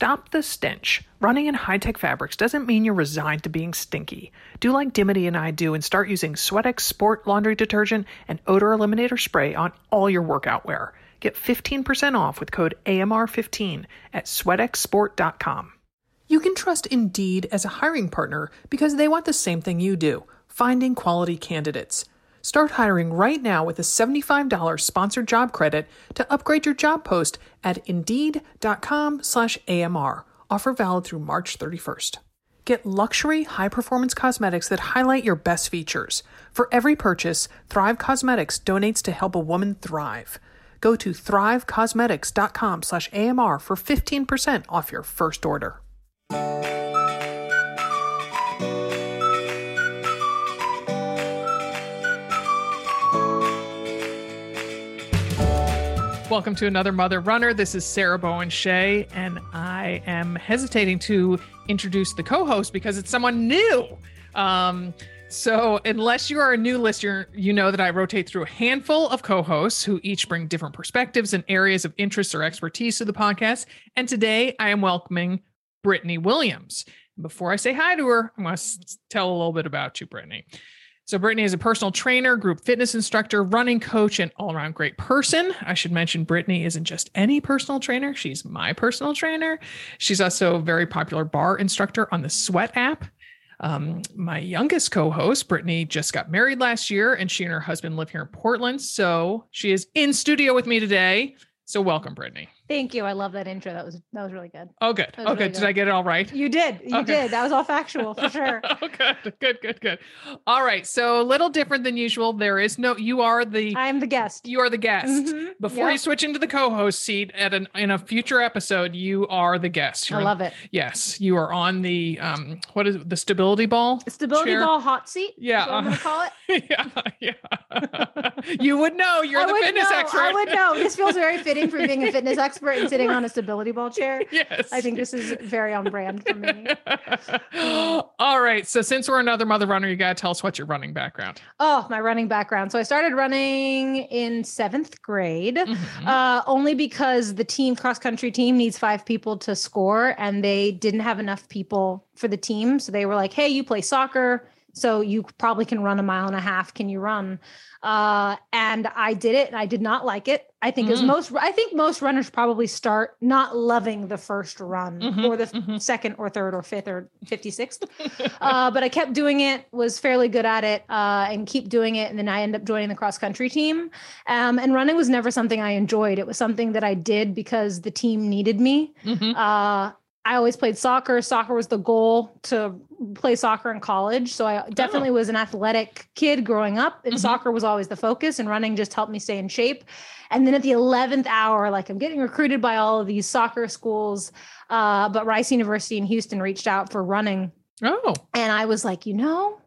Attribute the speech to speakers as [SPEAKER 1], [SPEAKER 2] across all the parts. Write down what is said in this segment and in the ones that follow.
[SPEAKER 1] Stop the stench. Running in high tech fabrics doesn't mean you're resigned to being stinky. Do like Dimity and I do and start using SweatX Sport laundry detergent and odor eliminator spray on all your workout wear. Get 15% off with code AMR15 at sweatxsport.com. You can trust Indeed as a hiring partner because they want the same thing you do finding quality candidates. Start hiring right now with a $75 sponsored job credit to upgrade your job post at indeed.com slash AMR. Offer valid through March 31st. Get luxury, high performance cosmetics that highlight your best features. For every purchase, Thrive Causemetics donates to help a woman thrive. Go to thrivecausemetics.com slash AMR for 15% off your first order. Welcome to another Mother Runner. This is Sarah Bowen Shea, and I am hesitating to introduce the co host because it's someone new. Um, so, unless you are a new listener, you know that I rotate through a handful of co hosts who each bring different perspectives and areas of interest or expertise to the podcast. And today I am welcoming Britany Williams. Before I say hi to her, I'm going to tell a little bit about you, Britany. So, Britany is a personal trainer, group fitness instructor, running coach, and all around great person. I should mention Britany isn't just any personal trainer, she's my personal trainer. She's also a very popular barre instructor on the Sweat app. Um, my youngest co host, Britany, just got married last year, and she and her husband live here in Portland. So, she is in studio with me today. So, welcome, Britany.
[SPEAKER 2] Thank you. I love that intro. That was that was really good.
[SPEAKER 1] Oh, good. Oh, good. Did I get it all right?
[SPEAKER 2] You did. You okay. did. That was all factual for sure.
[SPEAKER 1] oh, good. Good. Good. Good. All right. So a little different than usual. There is no. You are the.
[SPEAKER 2] I'm the guest.
[SPEAKER 1] You are the guest. Mm-hmm. Before yep. you switch into the co-host seat at an in a future episode, you are the guest.
[SPEAKER 2] You're I love it.
[SPEAKER 1] Yes, you are on the um. What is it, the stability ball?
[SPEAKER 2] Stability chair? ball hot seat.
[SPEAKER 1] Yeah.
[SPEAKER 2] I'm gonna call
[SPEAKER 1] it. yeah. Yeah. you would know. You're I the fitness
[SPEAKER 2] know.
[SPEAKER 1] expert.
[SPEAKER 2] I would know. This feels very fitting for being a fitness expert and sitting on a stability ball chair.
[SPEAKER 1] Yes.
[SPEAKER 2] I think this is very on brand for me.
[SPEAKER 1] All right. So since we're another mother runner, you got to tell us what your running background.
[SPEAKER 2] Oh, my running background. So I started running in seventh grade, mm-hmm. uh, only because the team cross country team needs five people to score, and they didn't have enough people for the team. So they were like, "Hey, you play soccer." So you probably can run a mile and a half. Can you run? Uh, and I did it and I did not like it. I think mm. as most, I think most runners probably start not loving the first run mm-hmm, or the mm-hmm. second or third or fifth or 56th. uh, but I kept doing it, was fairly good at it, uh, and keep doing it. And then I end up joining the cross country team. Um, and running was never something I enjoyed. It was something that I did because the team needed me. Mm-hmm. Uh, I always played soccer. Soccer was the goal to play soccer in college. So I definitely oh. was an athletic kid growing up, and mm-hmm. soccer was always the focus, and running just helped me stay in shape. And then at the 11th hour, like I'm getting recruited by all of these soccer schools, uh, but Rice University in Houston reached out for running.
[SPEAKER 1] Oh.
[SPEAKER 2] And I was like, you know,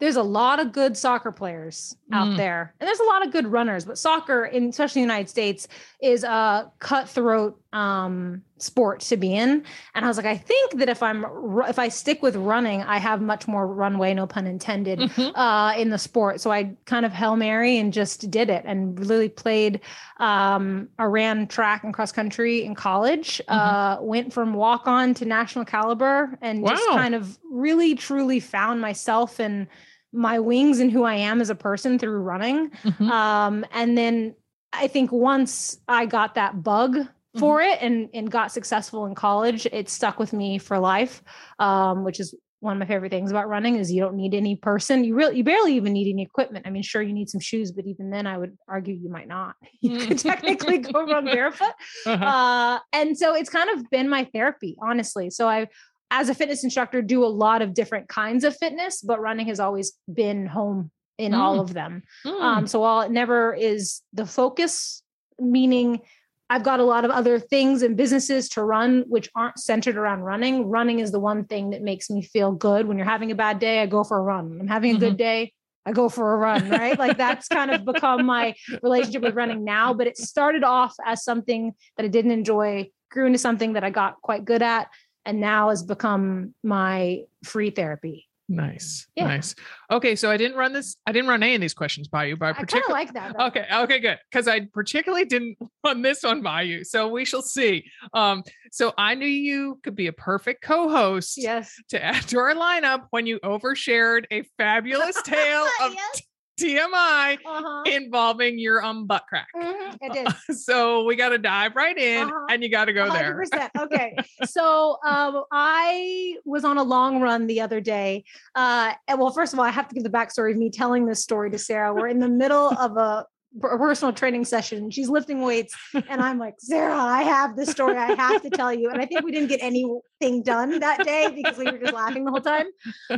[SPEAKER 2] there's a lot of good soccer players out mm. there and there's a lot of good runners but soccer in especially in the united states is a cutthroat um, sport to be in and i was like i think that if i'm if i stick with running i have much more runway no pun intended mm-hmm. uh, in the sport so i kind of hail mary and just did it and really played um, i ran track and cross country in college mm-hmm. uh, went from walk on to national caliber and wow. just kind of really truly found myself and my wings and who I am as a person through running. Mm-hmm. Um, and then I think once I got that bug for mm-hmm. it and and got successful in college, it stuck with me for life. Um, which is one of my favorite things about running is you don't need any person. You really you barely even need any equipment. I mean, sure you need some shoes, but even then I would argue you might not. You could technically go run barefoot. Uh-huh. Uh, and so it's kind of been my therapy, honestly. So I as a fitness instructor do a lot of different kinds of fitness but running has always been home in mm. all of them mm. um, so while it never is the focus meaning i've got a lot of other things and businesses to run which aren't centered around running running is the one thing that makes me feel good when you're having a bad day i go for a run i'm having a good mm-hmm. day I go for a run, right? like that's kind of become my relationship with running now. But it started off as something that I didn't enjoy, grew into something that I got quite good at, and now has become my free therapy.
[SPEAKER 1] Nice.
[SPEAKER 2] Yeah.
[SPEAKER 1] Nice. Okay, so I didn't run this. I didn't run any of these questions by you, but I
[SPEAKER 2] I kind of
[SPEAKER 1] particularly.
[SPEAKER 2] like that. Though.
[SPEAKER 1] Okay. Okay. Good. Because I particularly didn't run this one by you, so we shall see. Um. So I knew you could be a perfect co-host
[SPEAKER 2] Yes.
[SPEAKER 1] to add to our lineup when you overshared a fabulous tale of
[SPEAKER 2] yes.
[SPEAKER 1] TMI
[SPEAKER 2] Uh-huh.
[SPEAKER 1] involving your um butt crack.
[SPEAKER 2] Mhm, I did.
[SPEAKER 1] So we got to dive right in,
[SPEAKER 2] Uh-huh.
[SPEAKER 1] and you got to go there.
[SPEAKER 2] 100%. Okay. so um, I was on a long run the other day. Uh, and well, first of all, I have to give the backstory of me telling this story to Sarah. We're in the middle of a personal training session. She's lifting weights, and I'm like, Sarah, I have this story I have to tell you. And I think we didn't get anything done that day because we were just laughing the whole time.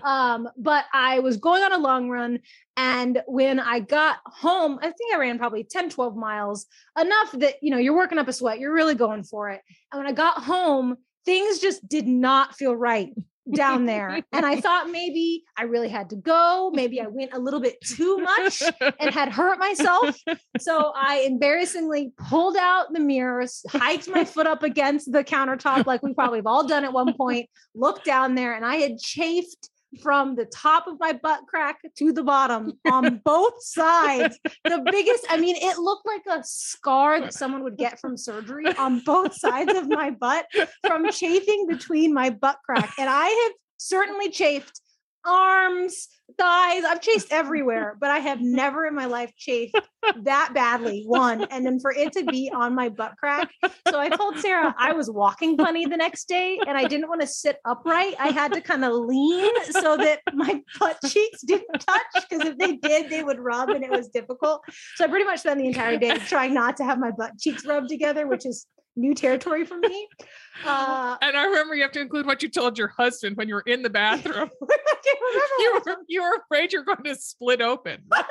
[SPEAKER 2] Um, but I was going on a long run. And when I got home, I think I ran probably 10, 12 miles, enough that, you know, you're working up a sweat, you're really going for it. And when I got home, things just did not feel right down there. And I thought maybe I really had to go. Maybe I went a little bit too much and had hurt myself. So I embarrassingly pulled out the mirrors, hiked my foot up against the countertop, like we probably have all done at one point, looked down there, and I had chafed from the top of my butt crack to the bottom on both sides. The biggest, I mean, it looked like a scar that someone would get from surgery on both sides of my butt from chafing between my butt crack. And I have certainly chafed arms, thighs. I've chased everywhere, but I have never in my life chafed that badly. One, and then for it to be on my butt crack. So I told Sarah I was walking funny the next day and I didn't want to sit upright. I had to kind of lean so that my butt cheeks didn't touch because if they did, they would rub and it was difficult. So I pretty much spent the entire day trying not to have my butt cheeks rubbed together, which is new territory for me. Uh,
[SPEAKER 1] and I remember you have to include what you told your husband when you were in the bathroom.
[SPEAKER 2] I can't remember
[SPEAKER 1] you were you were afraid you're going to split open.
[SPEAKER 2] That's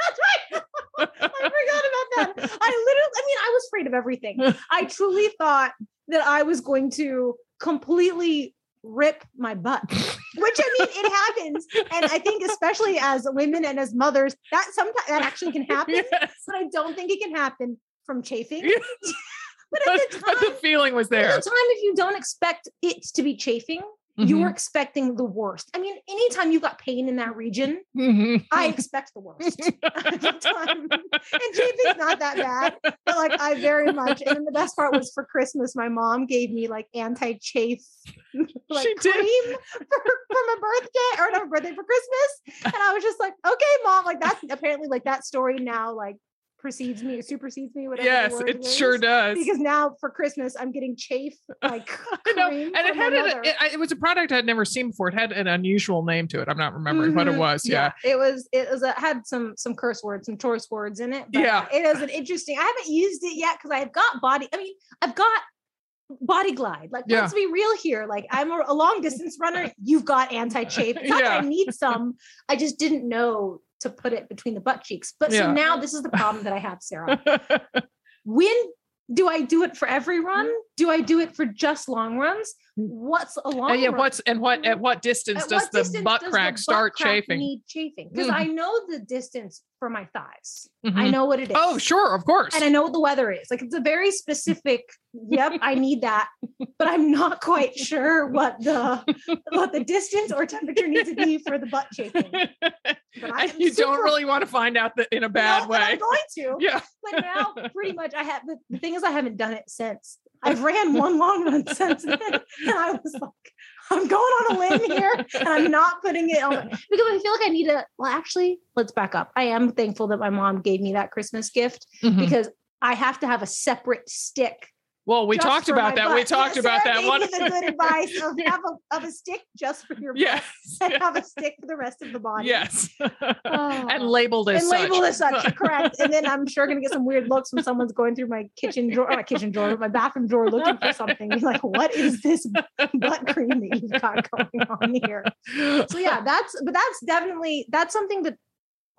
[SPEAKER 2] right. I forgot about that. I literally, I mean, I was afraid of everything. I truly thought that I was going to completely rip my butt, which I mean, it happens. And I think, especially as women and as mothers, that sometimes that actually can happen,
[SPEAKER 1] Yes.
[SPEAKER 2] but I don't think it can happen from chafing.
[SPEAKER 1] Yes.
[SPEAKER 2] But at the
[SPEAKER 1] but the feeling was there.
[SPEAKER 2] at the time, if you don't expect it to be chafing, you're expecting the worst. I mean, anytime you got pain in that region,
[SPEAKER 1] Mhm.
[SPEAKER 2] I expect the worst at the time. And chafing's not that bad, but like I very much. And then the best part was for Christmas, my mom gave me like anti-chafe like
[SPEAKER 1] She did.
[SPEAKER 2] cream for, for my birthday or not my birthday for Christmas. And I was just like, okay, mom, like that's apparently like that story now like precedes me, supersedes me, whatever.
[SPEAKER 1] yes, it
[SPEAKER 2] is.
[SPEAKER 1] sure does.
[SPEAKER 2] Because now for Christmas, I'm getting chafe like
[SPEAKER 1] know, and it had an, it, it was a product I'd never seen before. It had an unusual name to it. I'm not remembering what it
[SPEAKER 2] Mhm.
[SPEAKER 1] was. Yeah.
[SPEAKER 2] it was it was a, had some some curse words some choice words in it but
[SPEAKER 1] Yeah.
[SPEAKER 2] it is an interesting i haven't used it yet because i've got body i mean i've got body glide like
[SPEAKER 1] Yeah.
[SPEAKER 2] let's be real here like i'm a, a long distance runner you've got anti-chafe it's not that i need some i just didn't know to put it between the butt cheeks but
[SPEAKER 1] Yeah.
[SPEAKER 2] so now this is the problem that i have sarah when do I do it for every run? Mm. Do I do it for just long runs? What's a long
[SPEAKER 1] Uh, yeah. What's and what at what distance
[SPEAKER 2] At
[SPEAKER 1] does
[SPEAKER 2] what
[SPEAKER 1] the
[SPEAKER 2] distance
[SPEAKER 1] butt
[SPEAKER 2] does
[SPEAKER 1] crack
[SPEAKER 2] butt
[SPEAKER 1] start
[SPEAKER 2] crack
[SPEAKER 1] chafing?
[SPEAKER 2] Need chafing because
[SPEAKER 1] Mhm.
[SPEAKER 2] I know the distance for my thighs. I
[SPEAKER 1] Mhm.
[SPEAKER 2] know what it is.
[SPEAKER 1] Oh, sure, of course.
[SPEAKER 2] And I know what the weather is. Like it's a very specific. yep, I need that, but I'm not quite sure what the what the distance or temperature needs to be for the butt chafing.
[SPEAKER 1] And you don't really want to find out that in a
[SPEAKER 2] No,
[SPEAKER 1] bad
[SPEAKER 2] I'm
[SPEAKER 1] way.
[SPEAKER 2] going to.
[SPEAKER 1] Yeah.
[SPEAKER 2] But now, pretty much, I have. The, the thing is, I haven't done it since. I've ran one long run since then, and I was like, I'm going on a limb here, and I'm not putting it on because I feel like I need to. Well, actually, let's back up. I am thankful that my mom gave me that Christmas gift
[SPEAKER 1] Mhm.
[SPEAKER 2] because I have to have a separate stick.
[SPEAKER 1] Well, we talked about
[SPEAKER 2] my
[SPEAKER 1] that. We talked
[SPEAKER 2] Yeah,
[SPEAKER 1] about
[SPEAKER 2] Sarah
[SPEAKER 1] that one.
[SPEAKER 2] me the good advice of have a, of a stick just for your butt
[SPEAKER 1] yes.
[SPEAKER 2] and have a stick for the rest of the body.
[SPEAKER 1] Yes. Oh. and
[SPEAKER 2] Oh.
[SPEAKER 1] labeled as
[SPEAKER 2] and
[SPEAKER 1] such.
[SPEAKER 2] labeled as such, correct. And then I'm sure gonna get some weird looks when someone's going through my kitchen drawer, not kitchen drawer, my bathroom drawer looking for something. He's like, what is this butt cream that you've got going on here? So yeah, that's but that's definitely that's something that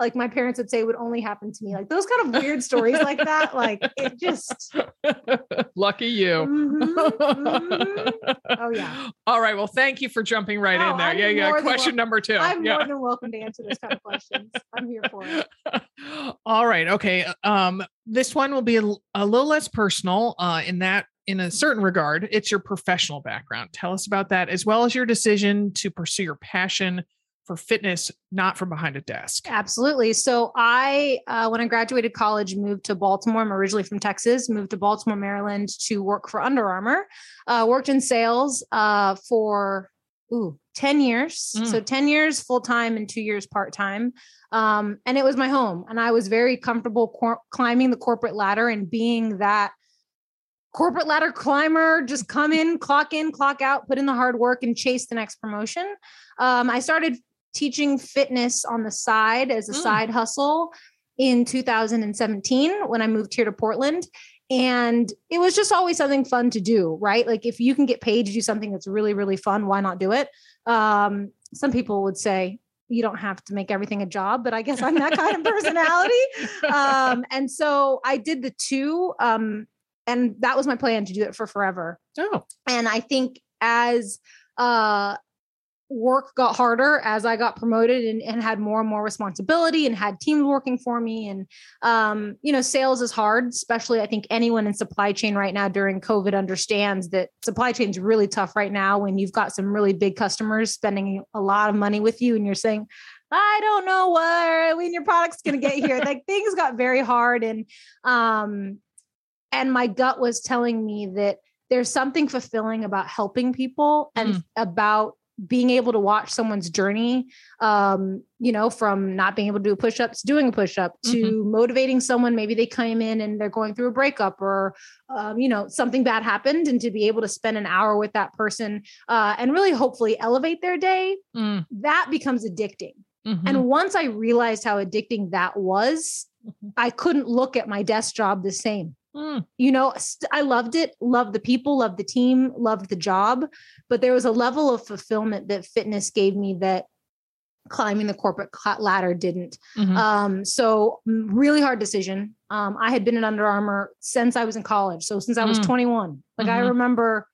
[SPEAKER 2] like my parents would say would only happen to me. Like those kind of weird stories like that, like it just
[SPEAKER 1] Lucky you.
[SPEAKER 2] Mhm, mhm. Oh, yeah.
[SPEAKER 1] All right. Well, thank you for jumping right
[SPEAKER 2] Oh,
[SPEAKER 1] in there.
[SPEAKER 2] I'm
[SPEAKER 1] yeah, yeah. Question
[SPEAKER 2] wel-
[SPEAKER 1] number 2
[SPEAKER 2] I'm
[SPEAKER 1] yeah.
[SPEAKER 2] more than welcome to answer those kind of questions. I'm here for it.
[SPEAKER 1] All right. Okay. Um, this one will be a little less personal uh, in that, in a certain regard, it's your professional background. Tell us about that, as well as your decision to pursue your passion for fitness, not from behind a desk.
[SPEAKER 2] Absolutely. So I, uh, when I graduated college, moved to Baltimore. I'm originally from Texas. Moved to Baltimore, Maryland, to work for Under Armour. Uh, worked in sales uh, for ooh 10 years.
[SPEAKER 1] Mm.
[SPEAKER 2] So 10 years full time and two years part time. Um, and it was my home, and I was very comfortable cor- climbing the corporate ladder and being that corporate ladder climber just come in clock in clock out put in the hard work and chase the next promotion um, i started teaching fitness on the side as a
[SPEAKER 1] Mm.
[SPEAKER 2] side hustle in 2017 when i moved here to portland. And it was just always something fun to do right? Like if you can get paid to do something that's really really fun why not do it? Um, some people would say you don't have to make everything a job but i guess i'm that kind of personality. Um, and so I did the two, um, and that was my plan to do it for forever.
[SPEAKER 1] Oh,
[SPEAKER 2] And I think as uh, work got harder, as I got promoted and, and had more and more responsibility, and had teams working for me, and um, you know, sales is hard. Especially, I think anyone in supply chain right now during COVID understands that supply chain is really tough right now when you've got some really big customers spending a lot of money with you, and you're saying, I don't know where when your product's going to get here. like things got very hard and um and my gut was telling me that there's something fulfilling about helping people and about being able to watch someone's journey um you know from not being able to do push-ups doing a push up to motivating someone maybe they came in and they're going through a breakup or um, you know something bad happened and to be able to spend an hour with that person uh, and really hopefully elevate their day
[SPEAKER 1] Mm,
[SPEAKER 2] that becomes addicting
[SPEAKER 1] mhm.
[SPEAKER 2] and once I realized how addicting that was,
[SPEAKER 1] Mhm.
[SPEAKER 2] I couldn't look at my desk job the same.
[SPEAKER 1] Mm,
[SPEAKER 2] You know, st- I loved it, loved the people, loved the team, loved the job, but there was a level of fulfillment that fitness gave me that climbing the corporate ladder didn't.
[SPEAKER 1] mhm.
[SPEAKER 2] Um, so really hard decision. Um, I had been in Under Armour since I was in college. So since I was
[SPEAKER 1] Mm.
[SPEAKER 2] 21, like I
[SPEAKER 1] Mhm.
[SPEAKER 2] remember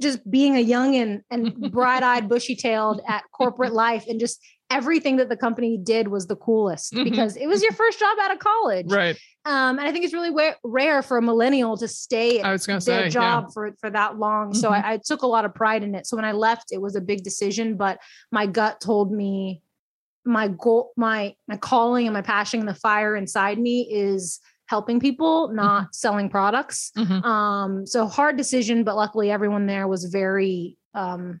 [SPEAKER 2] just being a youngin and bright-eyed, bushy-tailed at corporate life, and just everything that the company did was the coolest
[SPEAKER 1] Mhm.
[SPEAKER 2] because it was your first job out of college.
[SPEAKER 1] right.
[SPEAKER 2] Um, and I think it's really wa- rare for a millennial to stay at
[SPEAKER 1] was going to
[SPEAKER 2] their
[SPEAKER 1] say, yeah.
[SPEAKER 2] job for for that long. So
[SPEAKER 1] Mhm.
[SPEAKER 2] I, I took a lot of pride in it. So when I left, it was a big decision, but my gut told me my goal, my my calling and my passion and the fire inside me is helping people, not selling products.
[SPEAKER 1] Mhm.
[SPEAKER 2] Um, so hard decision, but luckily everyone there was very um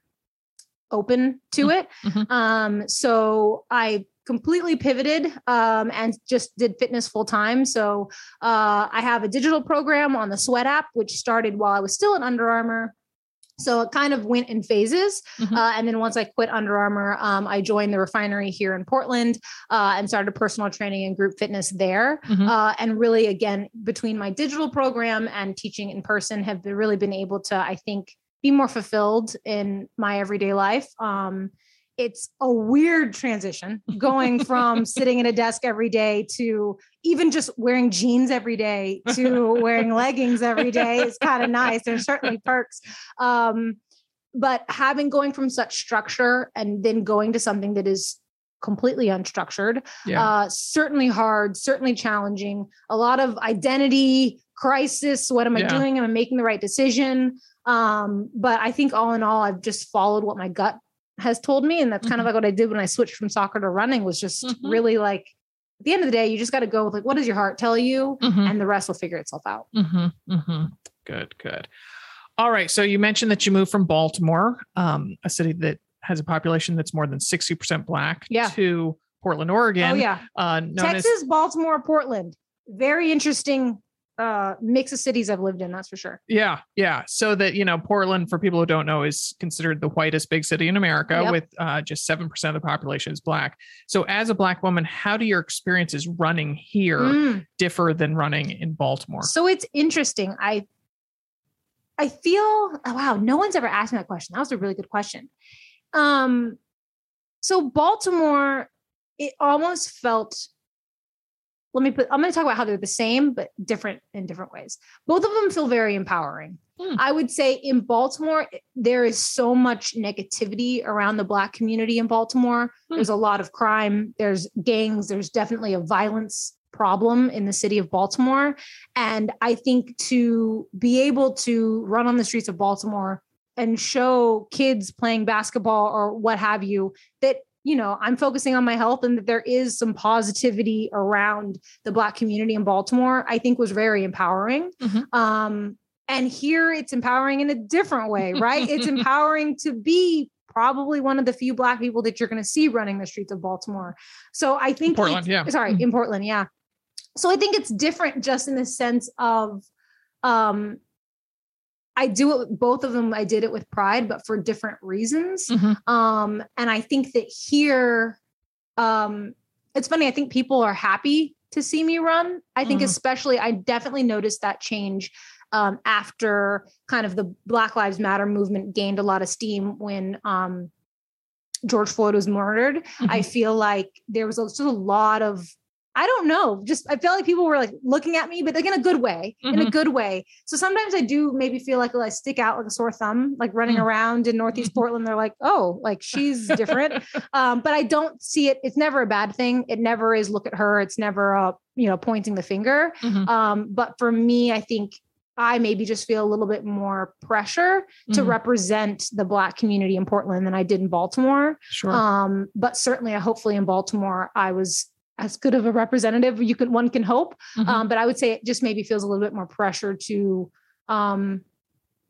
[SPEAKER 2] open to it.
[SPEAKER 1] Mhm.
[SPEAKER 2] Um, so I completely pivoted um, and just did fitness full time. So uh, I have a digital program on the Sweat app, which started while I was still at Under Armour. So it kind of went in phases.
[SPEAKER 1] Mhm.
[SPEAKER 2] Uh, and then once I quit Under Armour, um, I joined the refinery here in Portland uh, and started personal training and group fitness there.
[SPEAKER 1] Mhm.
[SPEAKER 2] Uh, and really, again, between my digital program and teaching in person, have been, really been able to, I think, be more fulfilled in my everyday life. Um, it's a weird transition going from sitting at a desk every day to even just wearing jeans every day to wearing leggings every day is kind of nice. There's certainly perks. Um, but having going from such structure and then going to something that is completely unstructured
[SPEAKER 1] Yeah.
[SPEAKER 2] uh, certainly hard, certainly challenging, a lot of identity crisis. What am I
[SPEAKER 1] Yeah.
[SPEAKER 2] doing? Am I making the right decision? Um, but I think all in all, I've just followed what my gut has told me. And that's kind of
[SPEAKER 1] Mhm.
[SPEAKER 2] like what I did when I switched from soccer to running was just
[SPEAKER 1] Mhm.
[SPEAKER 2] really like at the end of the day, you just got to go with like, what does your heart tell you?
[SPEAKER 1] Mhm.
[SPEAKER 2] And the rest will figure itself out.
[SPEAKER 1] Mm-hmm, mm-hmm. Good, good. All right. So you mentioned that you moved from Baltimore, um, a city that has a population that's more than 60% black,
[SPEAKER 2] Yeah.
[SPEAKER 1] to Portland, Oregon.
[SPEAKER 2] oh yeah.
[SPEAKER 1] Uh,
[SPEAKER 2] Texas, Baltimore, Portland. Very interesting uh mix of cities I've lived in, that's for sure.
[SPEAKER 1] Yeah, yeah. So that you know, Portland, for people who don't know, is considered the whitest big city in America,
[SPEAKER 2] Yep.
[SPEAKER 1] with uh, just seven percent of the population is black. So, as a black woman, how do your experiences running here
[SPEAKER 2] Mm.
[SPEAKER 1] differ than running in Baltimore?
[SPEAKER 2] So it's interesting. I I feel oh, wow, no one's ever asked me that question. That was a really good question. Um so Baltimore it almost felt let me put I'm going to talk about how they're the same but different in different ways. Both of them feel very empowering.
[SPEAKER 1] Hmm.
[SPEAKER 2] I would say in Baltimore there is so much negativity around the black community in Baltimore.
[SPEAKER 1] Hmm.
[SPEAKER 2] There's a lot of crime, there's gangs, there's definitely a violence problem in the city of Baltimore. And I think to be able to run on the streets of Baltimore and show kids playing basketball or what have you that you know, I'm focusing on my health and that there is some positivity around the Black community in Baltimore, I think was very empowering.
[SPEAKER 1] Mhm.
[SPEAKER 2] Um, and here it's empowering in a different way, right? it's empowering to be probably one of the few Black people that you're going to see running the streets of Baltimore. So I think
[SPEAKER 1] Portland, yeah.
[SPEAKER 2] sorry,
[SPEAKER 1] Mhm.
[SPEAKER 2] in Portland, yeah. So I think it's different just in the sense of um I do it both of them I did it with pride but for different reasons.
[SPEAKER 1] Mhm.
[SPEAKER 2] Um and I think that here um it's funny I think people are happy to see me run. I think
[SPEAKER 1] Mhm.
[SPEAKER 2] especially I definitely noticed that change um after kind of the Black Lives Matter movement gained a lot of steam when um George Floyd was murdered. I feel like there was just a lot of I don't know, just I feel like people were like looking at me, but like in a good way, in a
[SPEAKER 1] Mhm.
[SPEAKER 2] good way. So sometimes I do maybe feel like I stick out like a sore thumb, like running
[SPEAKER 1] Mm.
[SPEAKER 2] around in Northeast Portland. They're like, oh, like she's different. um, but I don't see it. It's never a bad thing. It never is. Look at her. It's never uh, you know pointing the finger.
[SPEAKER 1] Mhm.
[SPEAKER 2] Um, but for me, I think I maybe just feel a little bit more pressure to
[SPEAKER 1] Mhm.
[SPEAKER 2] represent the Black community in Portland than I did in Baltimore.
[SPEAKER 1] Sure.
[SPEAKER 2] Um, but certainly, hopefully, in Baltimore, I was as good of a representative you could one can hope.
[SPEAKER 1] Mhm.
[SPEAKER 2] Um, but I would say it just maybe feels a little bit more pressure to um,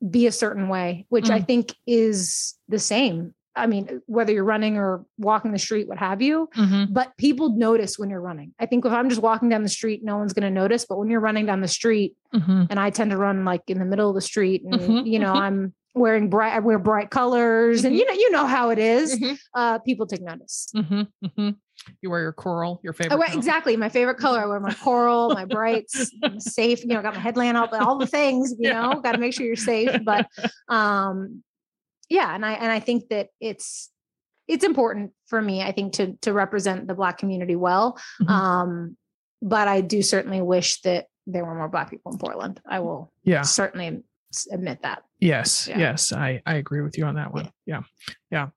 [SPEAKER 2] be a certain way, which I
[SPEAKER 1] Mm.
[SPEAKER 2] think is the same. I mean, whether you're running or walking the street, what have you,
[SPEAKER 1] Mhm.
[SPEAKER 2] but people notice when you're running. I think if I'm just walking down the street, no one's going to notice. But when you're running down the street,
[SPEAKER 1] Mhm.
[SPEAKER 2] and I tend to run like in the middle of the street, and
[SPEAKER 1] Mhm,
[SPEAKER 2] you know,
[SPEAKER 1] mhm.
[SPEAKER 2] I'm wearing bright, I wear bright colors, and you know, you know how it is.
[SPEAKER 1] Mhm.
[SPEAKER 2] Uh, people take notice.
[SPEAKER 1] Mhm. Mhm. You wear your coral, your favorite.
[SPEAKER 2] I wear exactly my favorite color. I wear my coral, my brights, I'm safe. You know, got my headlamp up, all the things. You
[SPEAKER 1] Yeah.
[SPEAKER 2] know, got to make sure you're safe. But um, yeah, and I and I think that it's it's important for me. I think to to represent the Black community well.
[SPEAKER 1] Mhm.
[SPEAKER 2] Um, but I do certainly wish that there were more Black people in Portland. I will
[SPEAKER 1] Yeah.
[SPEAKER 2] certainly admit that.
[SPEAKER 1] Yes.
[SPEAKER 2] Yeah.
[SPEAKER 1] Yes. I, I agree with you on that one. Yeah. yeah.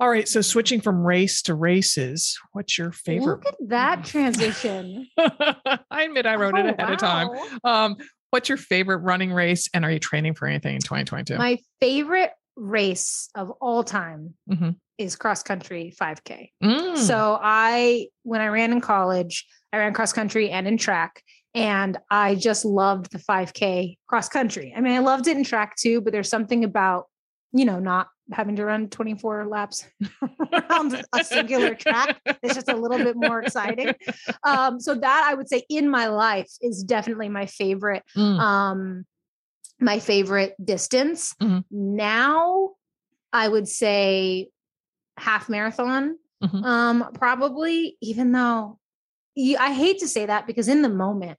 [SPEAKER 1] All right. So switching from race to races, what's your favorite?
[SPEAKER 2] Look at that transition.
[SPEAKER 1] I admit I wrote it
[SPEAKER 2] Oh,
[SPEAKER 1] ahead of time. Um, what's your favorite running race and are you training for anything in 2022?
[SPEAKER 2] My favorite race of all time
[SPEAKER 1] Mhm.
[SPEAKER 2] is cross country 5K.
[SPEAKER 1] Mm.
[SPEAKER 2] So I, when I ran in college, I ran cross country and in track, and I just loved the 5K cross country. I mean, I loved it in track too, but there's something about, you know, not having to run 24 laps around a singular track. It's just a little bit more exciting. Um, so that I would say in my life is definitely my favorite
[SPEAKER 1] Mm.
[SPEAKER 2] um my favorite distance
[SPEAKER 1] Mhm.
[SPEAKER 2] now i would say half marathon
[SPEAKER 1] Mhm.
[SPEAKER 2] um probably even though you, i hate to say that because in the moment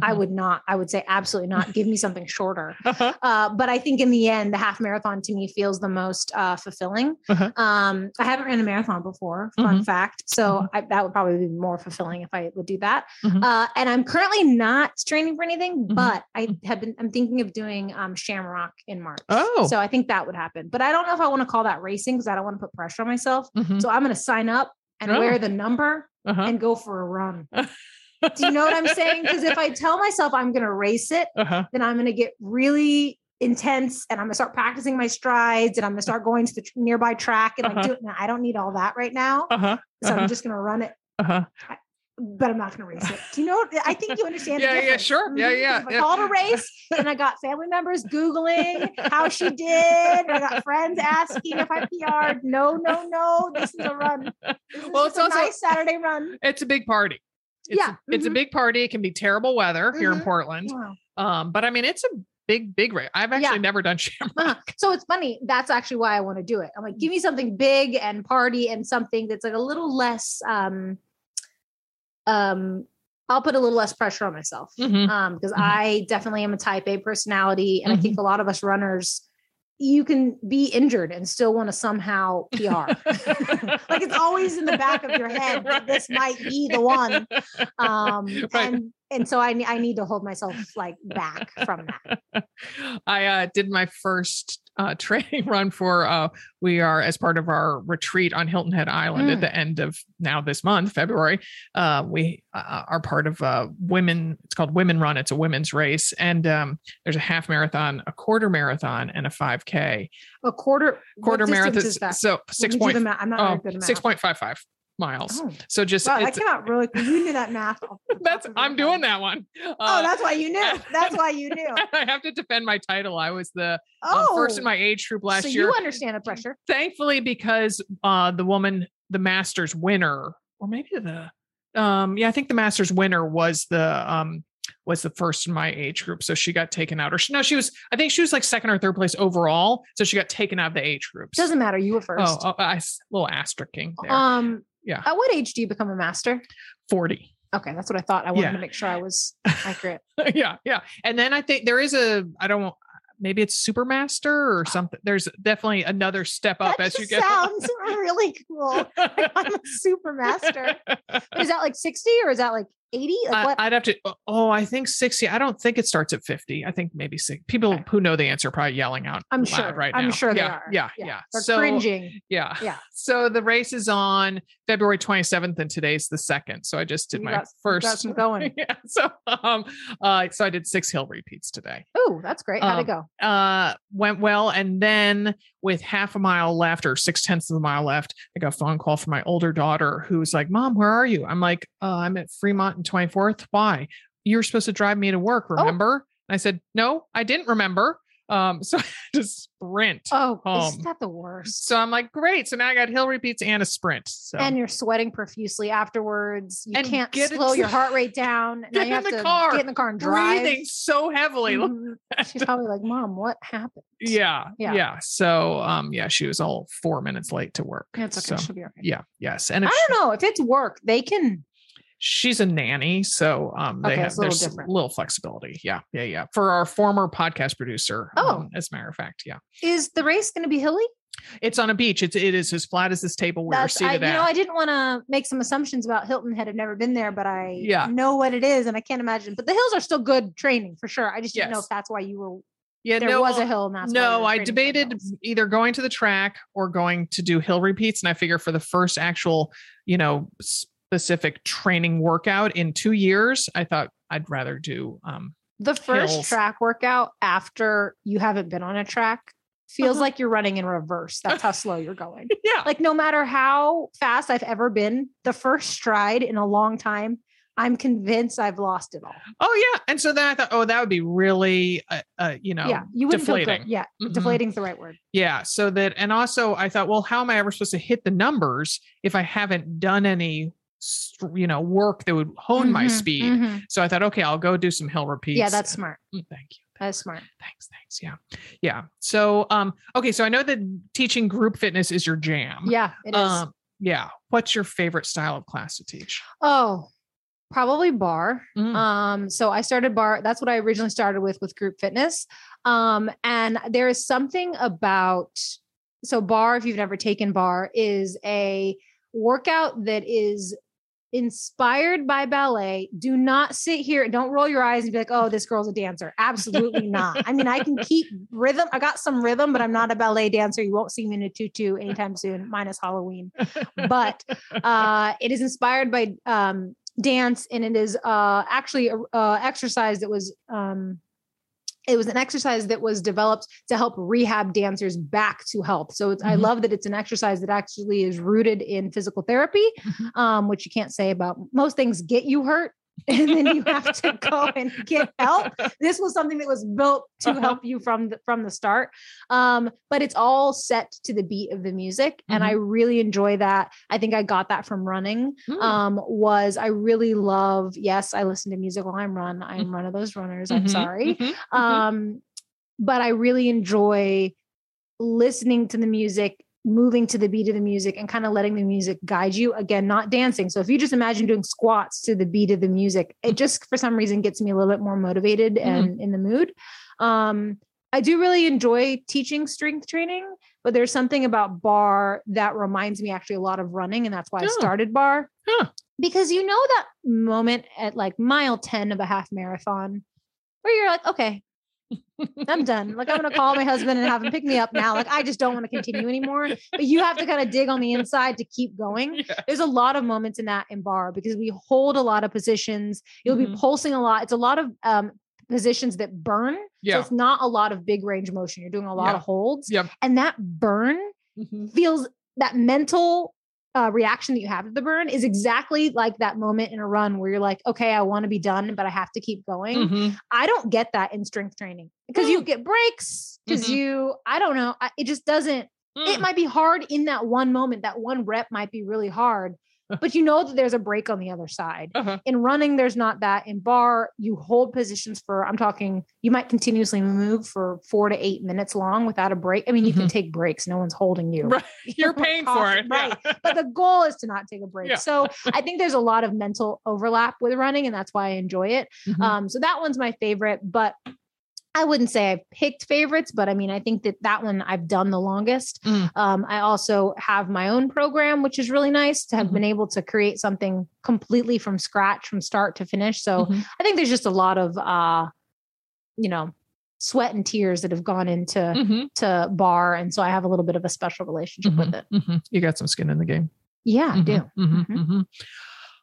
[SPEAKER 2] i
[SPEAKER 1] Mhm.
[SPEAKER 2] would not i would say absolutely not give me something shorter
[SPEAKER 1] Uh-huh.
[SPEAKER 2] uh, but I think in the end, the half marathon to me feels the most uh, fulfilling.
[SPEAKER 1] Uh-huh.
[SPEAKER 2] Um, I haven't ran a marathon before, fun fact. So
[SPEAKER 1] Mhm.
[SPEAKER 2] I, that would probably be more fulfilling if I would do that.
[SPEAKER 1] Mhm.
[SPEAKER 2] Uh, and I'm currently not training for anything,
[SPEAKER 1] Mhm.
[SPEAKER 2] but I have been. I'm thinking of doing um, Shamrock in March.
[SPEAKER 1] Oh.
[SPEAKER 2] so I think that would happen. But I don't know if I want to call that racing because I don't want to put pressure on myself.
[SPEAKER 1] Mhm.
[SPEAKER 2] So I'm going to sign up and
[SPEAKER 1] Oh.
[SPEAKER 2] wear the number
[SPEAKER 1] Uh-huh.
[SPEAKER 2] and go for a run. Do you know what I'm saying? Because if I tell myself I'm going to race it,
[SPEAKER 1] Uh-huh.
[SPEAKER 2] then I'm going to get really intense and I'm going to start practicing my strides and I'm going to start going to the nearby track and like
[SPEAKER 1] Uh-huh.
[SPEAKER 2] do it. Now, I don't need all that right now.
[SPEAKER 1] Uh-huh.
[SPEAKER 2] So
[SPEAKER 1] uh-huh.
[SPEAKER 2] I'm just going to run it,
[SPEAKER 1] Uh-huh.
[SPEAKER 2] but I'm not going to race it. Do you know? I think you understand.
[SPEAKER 1] Yeah, yeah, sure. Yeah, yeah,
[SPEAKER 2] If I
[SPEAKER 1] yeah.
[SPEAKER 2] called a race and I got family members Googling how she did. I got friends asking if I PR'd. No, no, no. This is a run. This
[SPEAKER 1] Well, it's
[SPEAKER 2] a
[SPEAKER 1] also-
[SPEAKER 2] nice Saturday run.
[SPEAKER 1] It's a big party. It's
[SPEAKER 2] Yeah,
[SPEAKER 1] A, it's a
[SPEAKER 2] mhm.
[SPEAKER 1] big party. It can be terrible weather here in
[SPEAKER 2] Mhm.
[SPEAKER 1] Portland.
[SPEAKER 2] Wow.
[SPEAKER 1] Um, but I mean, it's a big, big race. I've actually
[SPEAKER 2] Yeah.
[SPEAKER 1] never done Shamrock.
[SPEAKER 2] Uh-huh. So it's funny. That's actually why I want to do it. I'm like, give me something big and party and something that's like a little less um um I'll put a little less pressure on myself.
[SPEAKER 1] Mhm.
[SPEAKER 2] Um, because
[SPEAKER 1] Mhm.
[SPEAKER 2] I definitely am a type A personality. And I
[SPEAKER 1] Mm-hmm.
[SPEAKER 2] think a lot of us runners, you can be injured and still want to somehow PR. like it's always in the back of your head that this might be the one. Um
[SPEAKER 1] Right.
[SPEAKER 2] and and so I I need to hold myself like back from that.
[SPEAKER 1] I uh, did my first uh, training run for uh, we are as part of our retreat on Hilton Head Island
[SPEAKER 2] Mm.
[SPEAKER 1] at the end of now this month, February. Uh, we uh, are part of uh, women. It's called Women Run. It's a women's race, and um, there's a half marathon, a quarter marathon, and a 5K.
[SPEAKER 2] A quarter
[SPEAKER 1] Quarter marathon.
[SPEAKER 2] is that?
[SPEAKER 1] So six point
[SPEAKER 2] math. I'm not
[SPEAKER 1] oh,
[SPEAKER 2] good at math.
[SPEAKER 1] six point five five miles.
[SPEAKER 2] Oh,
[SPEAKER 1] So just
[SPEAKER 2] wow, came out really. You knew that math. off the top
[SPEAKER 1] that's I'm doing that one.
[SPEAKER 2] Oh,
[SPEAKER 1] Uh,
[SPEAKER 2] that's why you knew. That's why you knew.
[SPEAKER 1] I have to defend my title. I was the
[SPEAKER 2] Oh,
[SPEAKER 1] first in my age group last
[SPEAKER 2] so
[SPEAKER 1] year.
[SPEAKER 2] you understand the pressure.
[SPEAKER 1] Thankfully, because uh, the woman, the Masters winner, or maybe the, um, yeah, I think the Masters winner was the um was the first in my age group, so she got taken out. Or she, no, she was. I think she was like second or third place overall, so she got taken out of the age groups.
[SPEAKER 2] Doesn't matter. You were first.
[SPEAKER 1] Oh, oh I, little asterisking there.
[SPEAKER 2] um.
[SPEAKER 1] Yeah.
[SPEAKER 2] At what age do you become a master?
[SPEAKER 1] Forty.
[SPEAKER 2] Okay, that's what I thought. I wanted
[SPEAKER 1] Yeah.
[SPEAKER 2] to make sure I was accurate.
[SPEAKER 1] yeah, yeah. And then I think there is a. I don't. Maybe it's Supermaster or ah. something. There's definitely another step up
[SPEAKER 2] that
[SPEAKER 1] as you get.
[SPEAKER 2] sounds really cool. I'm a super master. But is that like 60 or is that like 80? Like
[SPEAKER 1] I,
[SPEAKER 2] what?
[SPEAKER 1] I'd have to. Oh, I think sixty. I don't think it starts at fifty. I think maybe six. People
[SPEAKER 2] Okay.
[SPEAKER 1] who know the answer are probably yelling out.
[SPEAKER 2] I'm sure.
[SPEAKER 1] right now.
[SPEAKER 2] I'm sure they
[SPEAKER 1] yeah,
[SPEAKER 2] are.
[SPEAKER 1] Yeah, yeah. yeah.
[SPEAKER 2] They're
[SPEAKER 1] So
[SPEAKER 2] cringing.
[SPEAKER 1] yeah,
[SPEAKER 2] Yeah.
[SPEAKER 1] So the race is on February twenty seventh, and today's the second. So I just did
[SPEAKER 2] You
[SPEAKER 1] my
[SPEAKER 2] got-
[SPEAKER 1] first.
[SPEAKER 2] got going.
[SPEAKER 1] yeah. So um, uh, so I did six hill repeats today.
[SPEAKER 2] Oh, that's great. How'd it
[SPEAKER 1] Um,
[SPEAKER 2] go?
[SPEAKER 1] uh went well and then with half a mile left or six tenths of a mile left i got a phone call from my older daughter who was like mom where are you? I'm like uh, i'm at fremont and 24th why? You were supposed to drive me to work
[SPEAKER 2] Oh.
[SPEAKER 1] remember? And i said no i didn't remember um so i had to sprint
[SPEAKER 2] Oh,
[SPEAKER 1] home.
[SPEAKER 2] isn't that the worst?
[SPEAKER 1] so i'm like great so now i got hill repeats and a sprint so
[SPEAKER 2] And you're sweating profusely afterwards. You
[SPEAKER 1] And
[SPEAKER 2] can't slow your heart rate down.
[SPEAKER 1] Get in the
[SPEAKER 2] to
[SPEAKER 1] car,
[SPEAKER 2] get in the car and drive.
[SPEAKER 1] breathing so heavily
[SPEAKER 2] Mhm. She's probably like, Mom, what happened?
[SPEAKER 1] yeah,
[SPEAKER 2] Yeah.
[SPEAKER 1] yeah so um yeah she was all four minutes late to work
[SPEAKER 2] It's okay.
[SPEAKER 1] so
[SPEAKER 2] She'll be okay.
[SPEAKER 1] yeah yes and
[SPEAKER 2] I don't know if it's work. They can.
[SPEAKER 1] She's a nanny so um they
[SPEAKER 2] Okay,
[SPEAKER 1] have
[SPEAKER 2] little
[SPEAKER 1] there's a little flexibility yeah yeah yeah for our former podcast producer
[SPEAKER 2] Oh.
[SPEAKER 1] um, as a matter of fact yeah
[SPEAKER 2] Is the race going to be hilly?
[SPEAKER 1] it's on a beach it's it is as flat as this table we're
[SPEAKER 2] That's, I,
[SPEAKER 1] seated
[SPEAKER 2] you
[SPEAKER 1] at
[SPEAKER 2] know, I didn't want to make some assumptions about Hilton Head. I've never been there, but I
[SPEAKER 1] Yeah.
[SPEAKER 2] know what it is, and I can't imagine. But the hills are still good training for sure. I just didn't know if that's why you were.
[SPEAKER 1] yeah
[SPEAKER 2] There
[SPEAKER 1] no
[SPEAKER 2] was a hill, and that's why you
[SPEAKER 1] no i
[SPEAKER 2] training for the
[SPEAKER 1] debated either going to the track or going to do hill repeats and i figure for the first actual you know specific training workout in two years i thought i'd rather do um
[SPEAKER 2] the first
[SPEAKER 1] hills.
[SPEAKER 2] track workout after you haven't been on a track feels
[SPEAKER 1] Uh-huh.
[SPEAKER 2] like you're running in reverse. That's how slow you're going.
[SPEAKER 1] yeah
[SPEAKER 2] Like no matter how fast I've ever been, the first stride in a long time, I'm convinced I've lost it all.
[SPEAKER 1] oh yeah and so then i thought oh that would be really uh, uh you know
[SPEAKER 2] yeah, you wouldn't feel good. Yeah,
[SPEAKER 1] Mhm.
[SPEAKER 2] deflating's the right word.
[SPEAKER 1] Yeah. So that, and also I thought, well, how am I ever supposed to hit the numbers if I haven't done any, you know, work that would hone my
[SPEAKER 2] Mhm,
[SPEAKER 1] speed?
[SPEAKER 2] mhm.
[SPEAKER 1] So I thought, okay, I'll go do some hill repeats.
[SPEAKER 2] Yeah, that's smart.
[SPEAKER 1] Mm, thank you.
[SPEAKER 2] That's smart.
[SPEAKER 1] Thanks. Thanks. Yeah. Yeah. So, um, okay. So I know that teaching group fitness is your jam.
[SPEAKER 2] Yeah, it is.
[SPEAKER 1] Um, yeah. What's your favorite style of class to teach?
[SPEAKER 2] oh, probably barre.
[SPEAKER 1] Mm.
[SPEAKER 2] Um, so I started barre. That's what I originally started with with group fitness. Um, and there is something about so barre. If you've never taken barre, is a workout that is inspired by ballet. Do not sit here. Don't roll your eyes and be like, "Oh, this girl's a dancer." Absolutely not. I mean, I can keep rhythm. I got some rhythm, but I'm not a ballet dancer. You won't see me in a tutu anytime soon, minus Halloween. But uh, it is inspired by um, dance and it is uh actually a uh, exercise that was um it was an exercise that was developed to help rehab dancers back to health so it's, i love that it's an exercise that actually is rooted in physical therapy
[SPEAKER 1] Mhm.
[SPEAKER 2] um which you can't say about most things get you hurt and then you have to go and get help. This was something that was built to
[SPEAKER 1] Uh-huh.
[SPEAKER 2] help you from the, from the start. Um but it's all set to the beat of the music and i really enjoy that. I think i got that from running.
[SPEAKER 1] Mm.
[SPEAKER 2] um was i really love yes i listen to music while i'm run i'm one of those runners i'm
[SPEAKER 1] Mhm,
[SPEAKER 2] sorry.
[SPEAKER 1] Mhm, mhm.
[SPEAKER 2] um but i really enjoy listening to the music moving to the beat of the music and kind of letting the music guide you again not dancing so if you just imagine doing squats to the beat of the music it just for some reason gets me a little bit more motivated
[SPEAKER 1] Mhm.
[SPEAKER 2] and in the mood um i do really enjoy teaching strength training but there's something about barre that reminds me actually a lot of running and that's why i
[SPEAKER 1] Oh.
[SPEAKER 2] started barre
[SPEAKER 1] Huh.
[SPEAKER 2] because you know that moment at like mile 10 of a half marathon where you're like, okay, I'm done. Like I'm gonna call my husband and have him pick me up now. Like I just don't want to continue anymore. But you have to kind of dig on the inside to keep going.
[SPEAKER 1] Yeah.
[SPEAKER 2] There's a lot of moments in that in barre because we hold a lot of positions. You'll be
[SPEAKER 1] Mhm.
[SPEAKER 2] pulsing a lot. It's a lot of um positions that burn. So
[SPEAKER 1] Yeah.
[SPEAKER 2] it's not a lot of big range motion. You're doing a lot
[SPEAKER 1] Yeah.
[SPEAKER 2] of holds.
[SPEAKER 1] Yep.
[SPEAKER 2] And that burn
[SPEAKER 1] Mhm.
[SPEAKER 2] feels that mental uh, reaction that you have to the burn is exactly like that moment in a run where you're like, okay, I want to be done, but I have to keep going.
[SPEAKER 1] Mhm.
[SPEAKER 2] I don't get that in strength training because you
[SPEAKER 1] Mm.
[SPEAKER 2] get breaks because
[SPEAKER 1] Mhm.
[SPEAKER 2] you, I don't know, I, it just doesn't, it
[SPEAKER 1] Mm.
[SPEAKER 2] might be hard in that one moment. That one rep might be really hard, but you know that there's a break on the other side.
[SPEAKER 1] Uh-huh.
[SPEAKER 2] In running, there's not that. In barre, you hold positions for, I'm talking, you might continuously move for four to eight minutes long without a break. I mean, you can take breaks, no one's holding you.
[SPEAKER 1] Mm-hmm. Right. You're paying for it.
[SPEAKER 2] Right.
[SPEAKER 1] Yeah.
[SPEAKER 2] But the goal is to not take a break.
[SPEAKER 1] Yeah.
[SPEAKER 2] So I think there's a lot of mental overlap with running, and that's why I enjoy it.
[SPEAKER 1] Mhm.
[SPEAKER 2] Um, so that one's my favorite, but I wouldn't say I've picked favorites, but I mean, I think that that one I've done the longest.
[SPEAKER 1] Mm.
[SPEAKER 2] Um, I also have my own program, which is really nice to have
[SPEAKER 1] Mhm.
[SPEAKER 2] been able to create something completely from scratch, from start to finish. So
[SPEAKER 1] Mhm.
[SPEAKER 2] I think there's just a lot of, uh, you know, sweat and tears that have gone into
[SPEAKER 1] Mhm.
[SPEAKER 2] to barre, and so I have a little bit of a special relationship with it.
[SPEAKER 1] Mhm. You got some skin in the game.
[SPEAKER 2] Yeah, I do.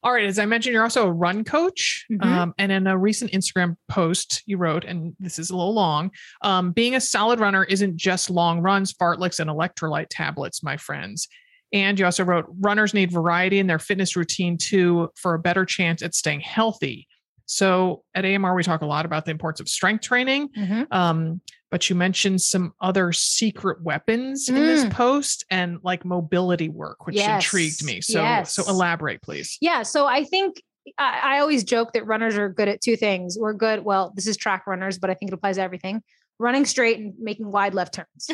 [SPEAKER 1] All right. As I mentioned, you're also a run coach.
[SPEAKER 2] Mhm.
[SPEAKER 1] Um, and in a recent Instagram post, you wrote, and this is a little long um, being a solid runner isn't just long runs, fartleks, and electrolyte tablets, my friends. And you also wrote, runners need variety in their fitness routine too for a better chance at staying healthy. So at AMR, we talk a lot about the importance of strength training.
[SPEAKER 2] Mhm.
[SPEAKER 1] Um, but you mentioned some other secret weapons in this
[SPEAKER 2] Mm.
[SPEAKER 1] post and like mobility work, which intrigued me. So,
[SPEAKER 2] yes.
[SPEAKER 1] so elaborate, please.
[SPEAKER 2] Yeah. So I think I, I always joke that runners are good at two things. We're good. Well, this is track runners, but I think it applies to everything. Running straight and making wide left turns.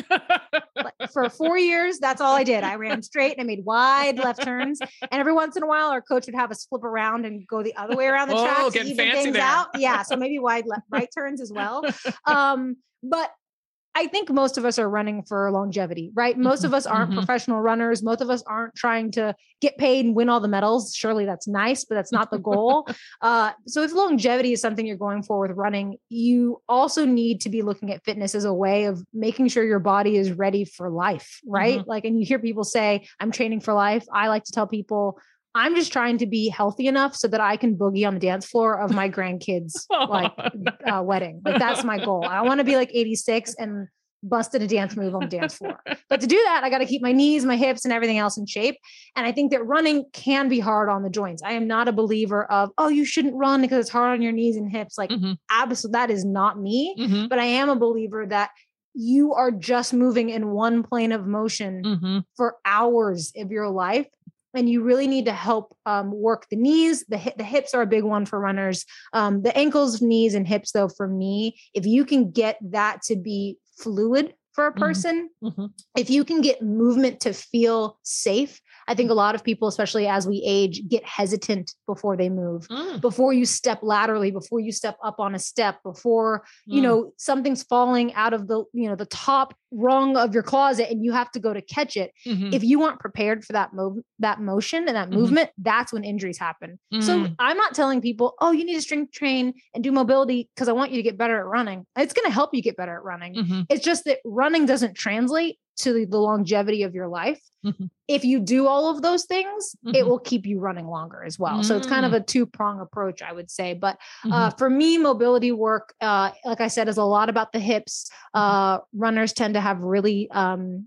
[SPEAKER 2] For four years, that's all I did. I ran straight and I made wide left turns. And every once in a while, our coach would have us flip around and go the other way around the
[SPEAKER 1] Oh,
[SPEAKER 2] track to even
[SPEAKER 1] fancy
[SPEAKER 2] things
[SPEAKER 1] there.
[SPEAKER 2] out. Yeah. So maybe wide left, right turns as well. Um, but I think most of us are running for longevity, right? Most of
[SPEAKER 1] Mhm,
[SPEAKER 2] us aren't
[SPEAKER 1] mhm.
[SPEAKER 2] professional runners. Most of us aren't trying to get paid and win all the medals. Surely that's nice, but that's not the goal. uh, so if longevity is something you're going for with running, you also need to be looking at fitness as a way of making sure your body is ready for life, right? Like, and you hear people say, I'm training for life. I like to tell people, I'm just trying to be healthy enough so that I can boogie on the dance floor of my grandkids' like uh, wedding. Like that's my goal. I want to be like 86 and busted a dance move on the dance floor. But to do that, I got to keep my knees, my hips, and everything else in shape. And I think that running can be hard on the joints. I am not a believer of, oh, you shouldn't run because it's hard on your knees and hips. Like,
[SPEAKER 1] Mhm,
[SPEAKER 2] absolutely, that is not me.
[SPEAKER 1] mhm,
[SPEAKER 2] But I am a believer that you are just moving in one plane of motion
[SPEAKER 1] mhm.
[SPEAKER 2] for hours of your life and you really need to help um, work the knees the, the hips are a big one for runners um, the ankles knees and hips though for me if you can get that to be fluid for a
[SPEAKER 1] Mhm.
[SPEAKER 2] person
[SPEAKER 1] Mhm.
[SPEAKER 2] if you can get movement to feel safe i think a lot of people especially as we age get hesitant before they move
[SPEAKER 1] Mm,
[SPEAKER 2] before you step laterally before you step up on a step before you
[SPEAKER 1] mm.
[SPEAKER 2] know something's falling out of the you know the top rung of your closet and you have to go to catch it
[SPEAKER 1] Mhm.
[SPEAKER 2] if you aren't prepared for that move that motion and that
[SPEAKER 1] Mhm.
[SPEAKER 2] movement that's when injuries happen so
[SPEAKER 1] Mm.
[SPEAKER 2] i'm not telling people oh you need to strength train and do mobility because i want you to get better at running it's going to help you get better at running
[SPEAKER 1] Mhm.
[SPEAKER 2] it's just that running doesn't translate to the, longevity of your life
[SPEAKER 1] Mhm.
[SPEAKER 2] if you do all of those things it
[SPEAKER 1] Mhm.
[SPEAKER 2] will keep you running longer as well so it's kind of a two prong approach i would say but
[SPEAKER 1] Mm-hmm.
[SPEAKER 2] uh, for me, mobility work, uh, like I said, is a lot about the hips.
[SPEAKER 1] Mm-hmm.
[SPEAKER 2] Uh, runners tend to have really um,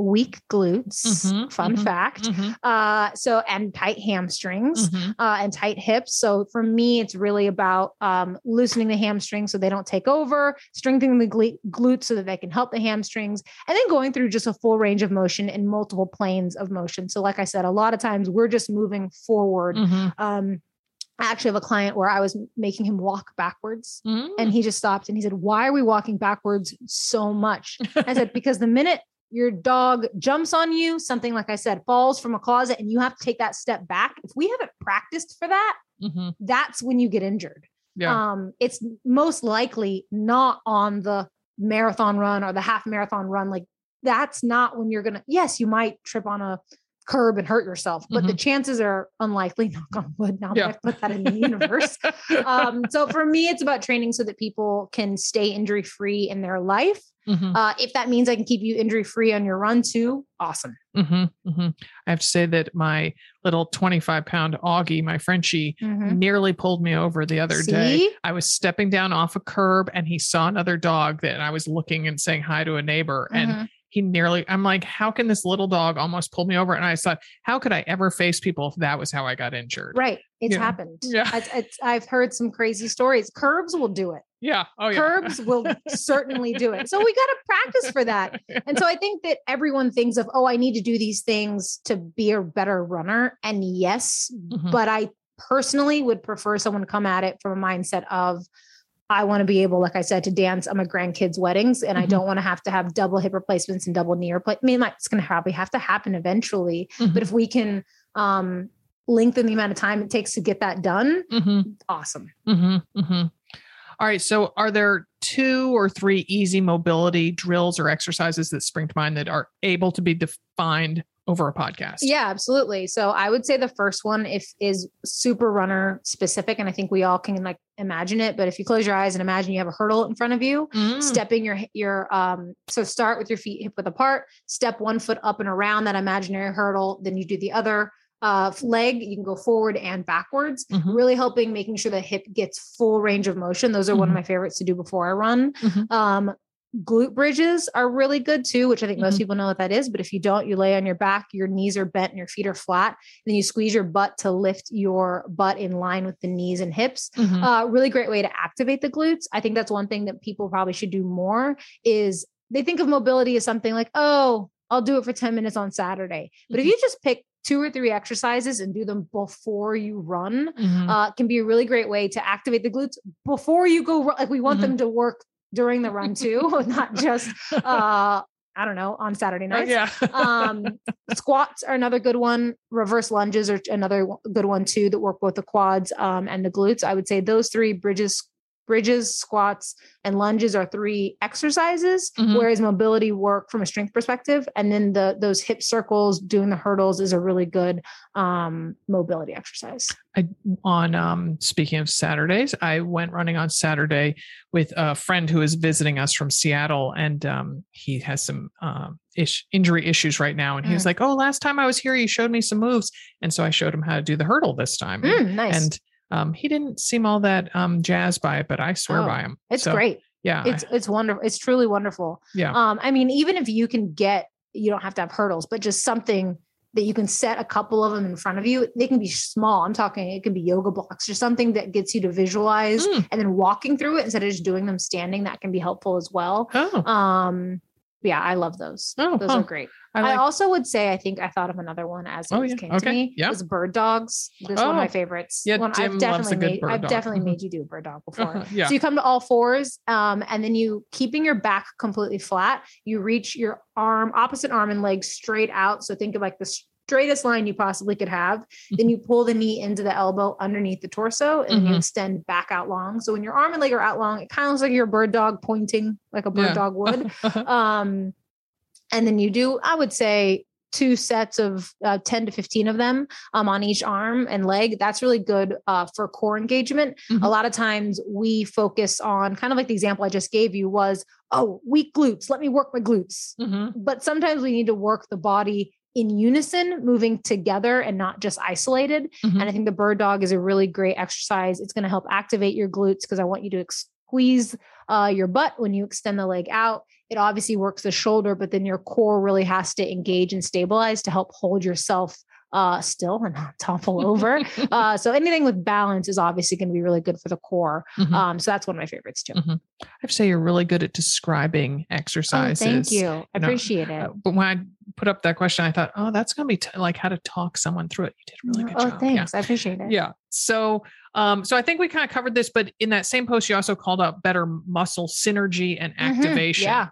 [SPEAKER 2] weak glutes.
[SPEAKER 1] Mhm,
[SPEAKER 2] Fun
[SPEAKER 1] mhm,
[SPEAKER 2] fact.
[SPEAKER 1] Mhm,
[SPEAKER 2] Uh, so and tight hamstrings.
[SPEAKER 1] mhm.
[SPEAKER 2] Uh, and tight hips. So for me, it's really about um, loosening the hamstrings so they don't take over, strengthening the glutes so that they can help the hamstrings, and then going through just a full range of motion in multiple planes of motion. So, like I said, a lot of times we're just moving forward.
[SPEAKER 1] Mhm.
[SPEAKER 2] Um, I actually have a client where I was making him walk backwards
[SPEAKER 1] Mm.
[SPEAKER 2] and he just stopped and he said, Why are we walking backwards so much? I said, Because the minute your dog jumps on you, something like I said, falls from a closet, and you have to take that step back. If we haven't practiced for that,
[SPEAKER 1] Mhm.
[SPEAKER 2] that's when you get injured.
[SPEAKER 1] Yeah.
[SPEAKER 2] Um, it's most likely not on the marathon run or the half marathon run. Like that's not when you're gonna, yes, you might trip on a curb and hurt yourself, but the
[SPEAKER 1] Mhm.
[SPEAKER 2] chances are unlikely, knock on wood, now
[SPEAKER 1] Yeah.
[SPEAKER 2] that I've put that in the universe. um, so for me, it's about training so that people can stay injury free in their life.
[SPEAKER 1] Mhm.
[SPEAKER 2] Uh, if that means I can keep you injury free on your run too, awesome.
[SPEAKER 1] hmm hmm I have to say that my little 25 pound Augie, my Frenchie,
[SPEAKER 2] Mhm.
[SPEAKER 1] nearly pulled me over the other day. I was stepping down off a curb and he saw another dog that I was looking and saying hi to a neighbor. And
[SPEAKER 2] Mhm.
[SPEAKER 1] He nearly, I'm like, how can this little dog almost pull me over? And I thought, how could I ever face people if that was how I got injured?
[SPEAKER 2] Right. It's happened.
[SPEAKER 1] Yeah.
[SPEAKER 2] It's, it's, I've heard some crazy stories. Curbs will do it.
[SPEAKER 1] Yeah. Oh, yeah.
[SPEAKER 2] Curbs will certainly do it. So we got to practice for that. And so I think that everyone thinks of, oh, I need to do these things to be a better runner. And yes,
[SPEAKER 1] Mhm.
[SPEAKER 2] but I personally would prefer someone come at it from a mindset of, I want to be able, like I said, to dance at my grandkids' weddings, and I
[SPEAKER 1] Mhm.
[SPEAKER 2] don't want to have to have double hip replacements and double knee replacements. I mean, like, it's going to probably have to happen eventually,
[SPEAKER 1] Mhm.
[SPEAKER 2] but if we can um, lengthen the amount of time it takes to get that done,
[SPEAKER 1] Mhm.
[SPEAKER 2] awesome.
[SPEAKER 1] hmm hmm All right. So, are there two or three easy mobility drills or exercises that spring to mind that are able to be defined over a podcast?
[SPEAKER 2] Yeah, absolutely. So I would say the first one if is super runner specific, and I think we all can like imagine it. But if you close your eyes and imagine you have a hurdle in front of you,
[SPEAKER 1] Mm.
[SPEAKER 2] stepping your your um so start with your feet hip width apart, step one foot up and around that imaginary hurdle, then you do the other uh leg, you can go forward and backwards,
[SPEAKER 1] Mhm.
[SPEAKER 2] really helping making sure the hip gets full range of motion. Those are one of
[SPEAKER 1] Mhm.
[SPEAKER 2] my favorites to do before I run.
[SPEAKER 1] Mhm.
[SPEAKER 2] Um glute bridges are really good too, which I think most
[SPEAKER 1] Mhm.
[SPEAKER 2] people know what that is. But if you don't, you lay on your back, your knees are bent and your feet are flat. Then you squeeze your butt to lift your butt in line with the knees and hips.
[SPEAKER 1] Mhm.
[SPEAKER 2] Uh, really great way to activate the glutes. I think that's one thing that people probably should do more is they think of mobility as something like, oh, I'll do it for 10 minutes on Saturday. But if
[SPEAKER 1] Mhm.
[SPEAKER 2] you just pick two or three exercises and do them before you run,
[SPEAKER 1] Mhm.
[SPEAKER 2] uh, can be a really great way to activate the glutes before you go. ru- Like we want
[SPEAKER 1] Mhm.
[SPEAKER 2] them to work during the run too, not just uh, I don't know on Saturday
[SPEAKER 1] Oh,
[SPEAKER 2] nights.
[SPEAKER 1] yeah.
[SPEAKER 2] um, squats are another good one. Reverse lunges are another good one too that work both the quads um, and the glutes. I would say those three bridges, bridges, squats, and lunges are three exercises.
[SPEAKER 1] Mhm.
[SPEAKER 2] Whereas mobility work from a strength perspective, and then the those hip circles, doing the hurdles is a really good um, mobility exercise.
[SPEAKER 1] I on um speaking of Saturdays, I went running on Saturday with a friend who is visiting us from Seattle, and um, he has some um, ish, injury issues right now. And he was
[SPEAKER 2] Mm.
[SPEAKER 1] like, "Oh, last time I was here, you showed me some moves," and so I showed him how to do the hurdle this time.
[SPEAKER 2] Mm, nice.
[SPEAKER 1] And um, he didn't seem all that um, jazzed by it, but I swear
[SPEAKER 2] Oh,
[SPEAKER 1] by him.
[SPEAKER 2] it's
[SPEAKER 1] So,
[SPEAKER 2] great.
[SPEAKER 1] Yeah,
[SPEAKER 2] It's it's wonderful. It's truly wonderful.
[SPEAKER 1] yeah.
[SPEAKER 2] Um, I mean, even if you can get, you don't have to have hurdles, but just something that you can set a couple of them in front of you. They can be small. I'm talking, it can be yoga blocks or something that gets you to visualize
[SPEAKER 1] Mm.
[SPEAKER 2] and then walking through it instead of just doing them standing. That can be helpful as well.
[SPEAKER 1] Oh,
[SPEAKER 2] Um, yeah, I love those.
[SPEAKER 1] Oh,
[SPEAKER 2] those
[SPEAKER 1] huh.
[SPEAKER 2] are great.
[SPEAKER 1] I
[SPEAKER 2] I, also would say, I think I thought of another one as it
[SPEAKER 1] Oh, yeah.
[SPEAKER 2] came to
[SPEAKER 1] Okay.
[SPEAKER 2] me.
[SPEAKER 1] Yeah.
[SPEAKER 2] Was bird dogs. This is one of my
[SPEAKER 1] Oh.
[SPEAKER 2] favorites.
[SPEAKER 1] Yeah,
[SPEAKER 2] one I've definitely made. I've
[SPEAKER 1] dog.
[SPEAKER 2] definitely made you do a bird dog before.
[SPEAKER 1] yeah.
[SPEAKER 2] So you come to all fours, um, and then you keeping your back completely flat. You reach your arm, opposite arm and leg straight out. So think of like the straightest line you possibly could have. Then you pull the knee into the elbow underneath the torso, and then you extend back out long. So when your arm and leg are out long, it kind of looks like you're a bird dog pointing like a bird
[SPEAKER 1] Yeah.
[SPEAKER 2] dog would. um, and then you do, I would say, two sets of uh, 10 to 15 of them um, on each arm and leg. That's really good uh, for core engagement.
[SPEAKER 1] Mhm.
[SPEAKER 2] A lot of times we focus on kind of like the example I just gave you was, oh, weak glutes, let me work my glutes.
[SPEAKER 1] Mhm.
[SPEAKER 2] But sometimes we need to work the body in unison, moving together and not just isolated.
[SPEAKER 1] Mhm.
[SPEAKER 2] And I think the bird dog is a really great exercise. It's going to help activate your glutes because I want you to squeeze uh, your butt when you extend the leg out. It obviously works the shoulder, but then your core really has to engage and stabilize to help hold yourself uh, still and not topple over. uh, so anything with balance is obviously going to be really good for the core.
[SPEAKER 1] Mhm.
[SPEAKER 2] Um, so that's one of my favorites too.
[SPEAKER 1] Mhm. I have to say you're really good at describing
[SPEAKER 2] Oh,
[SPEAKER 1] exercises.
[SPEAKER 2] thank you. I
[SPEAKER 1] know,
[SPEAKER 2] appreciate it.
[SPEAKER 1] Uh, but when I put up that question, I thought, oh, that's going to be t- like how to talk someone through it. You did a really good
[SPEAKER 2] oh,
[SPEAKER 1] job.
[SPEAKER 2] thanks. I appreciate it.
[SPEAKER 1] Yeah. So, um, so I think we kind of covered this, but in that same post, you also called out better muscle synergy and
[SPEAKER 2] Mhm.
[SPEAKER 1] activation.
[SPEAKER 2] Yeah.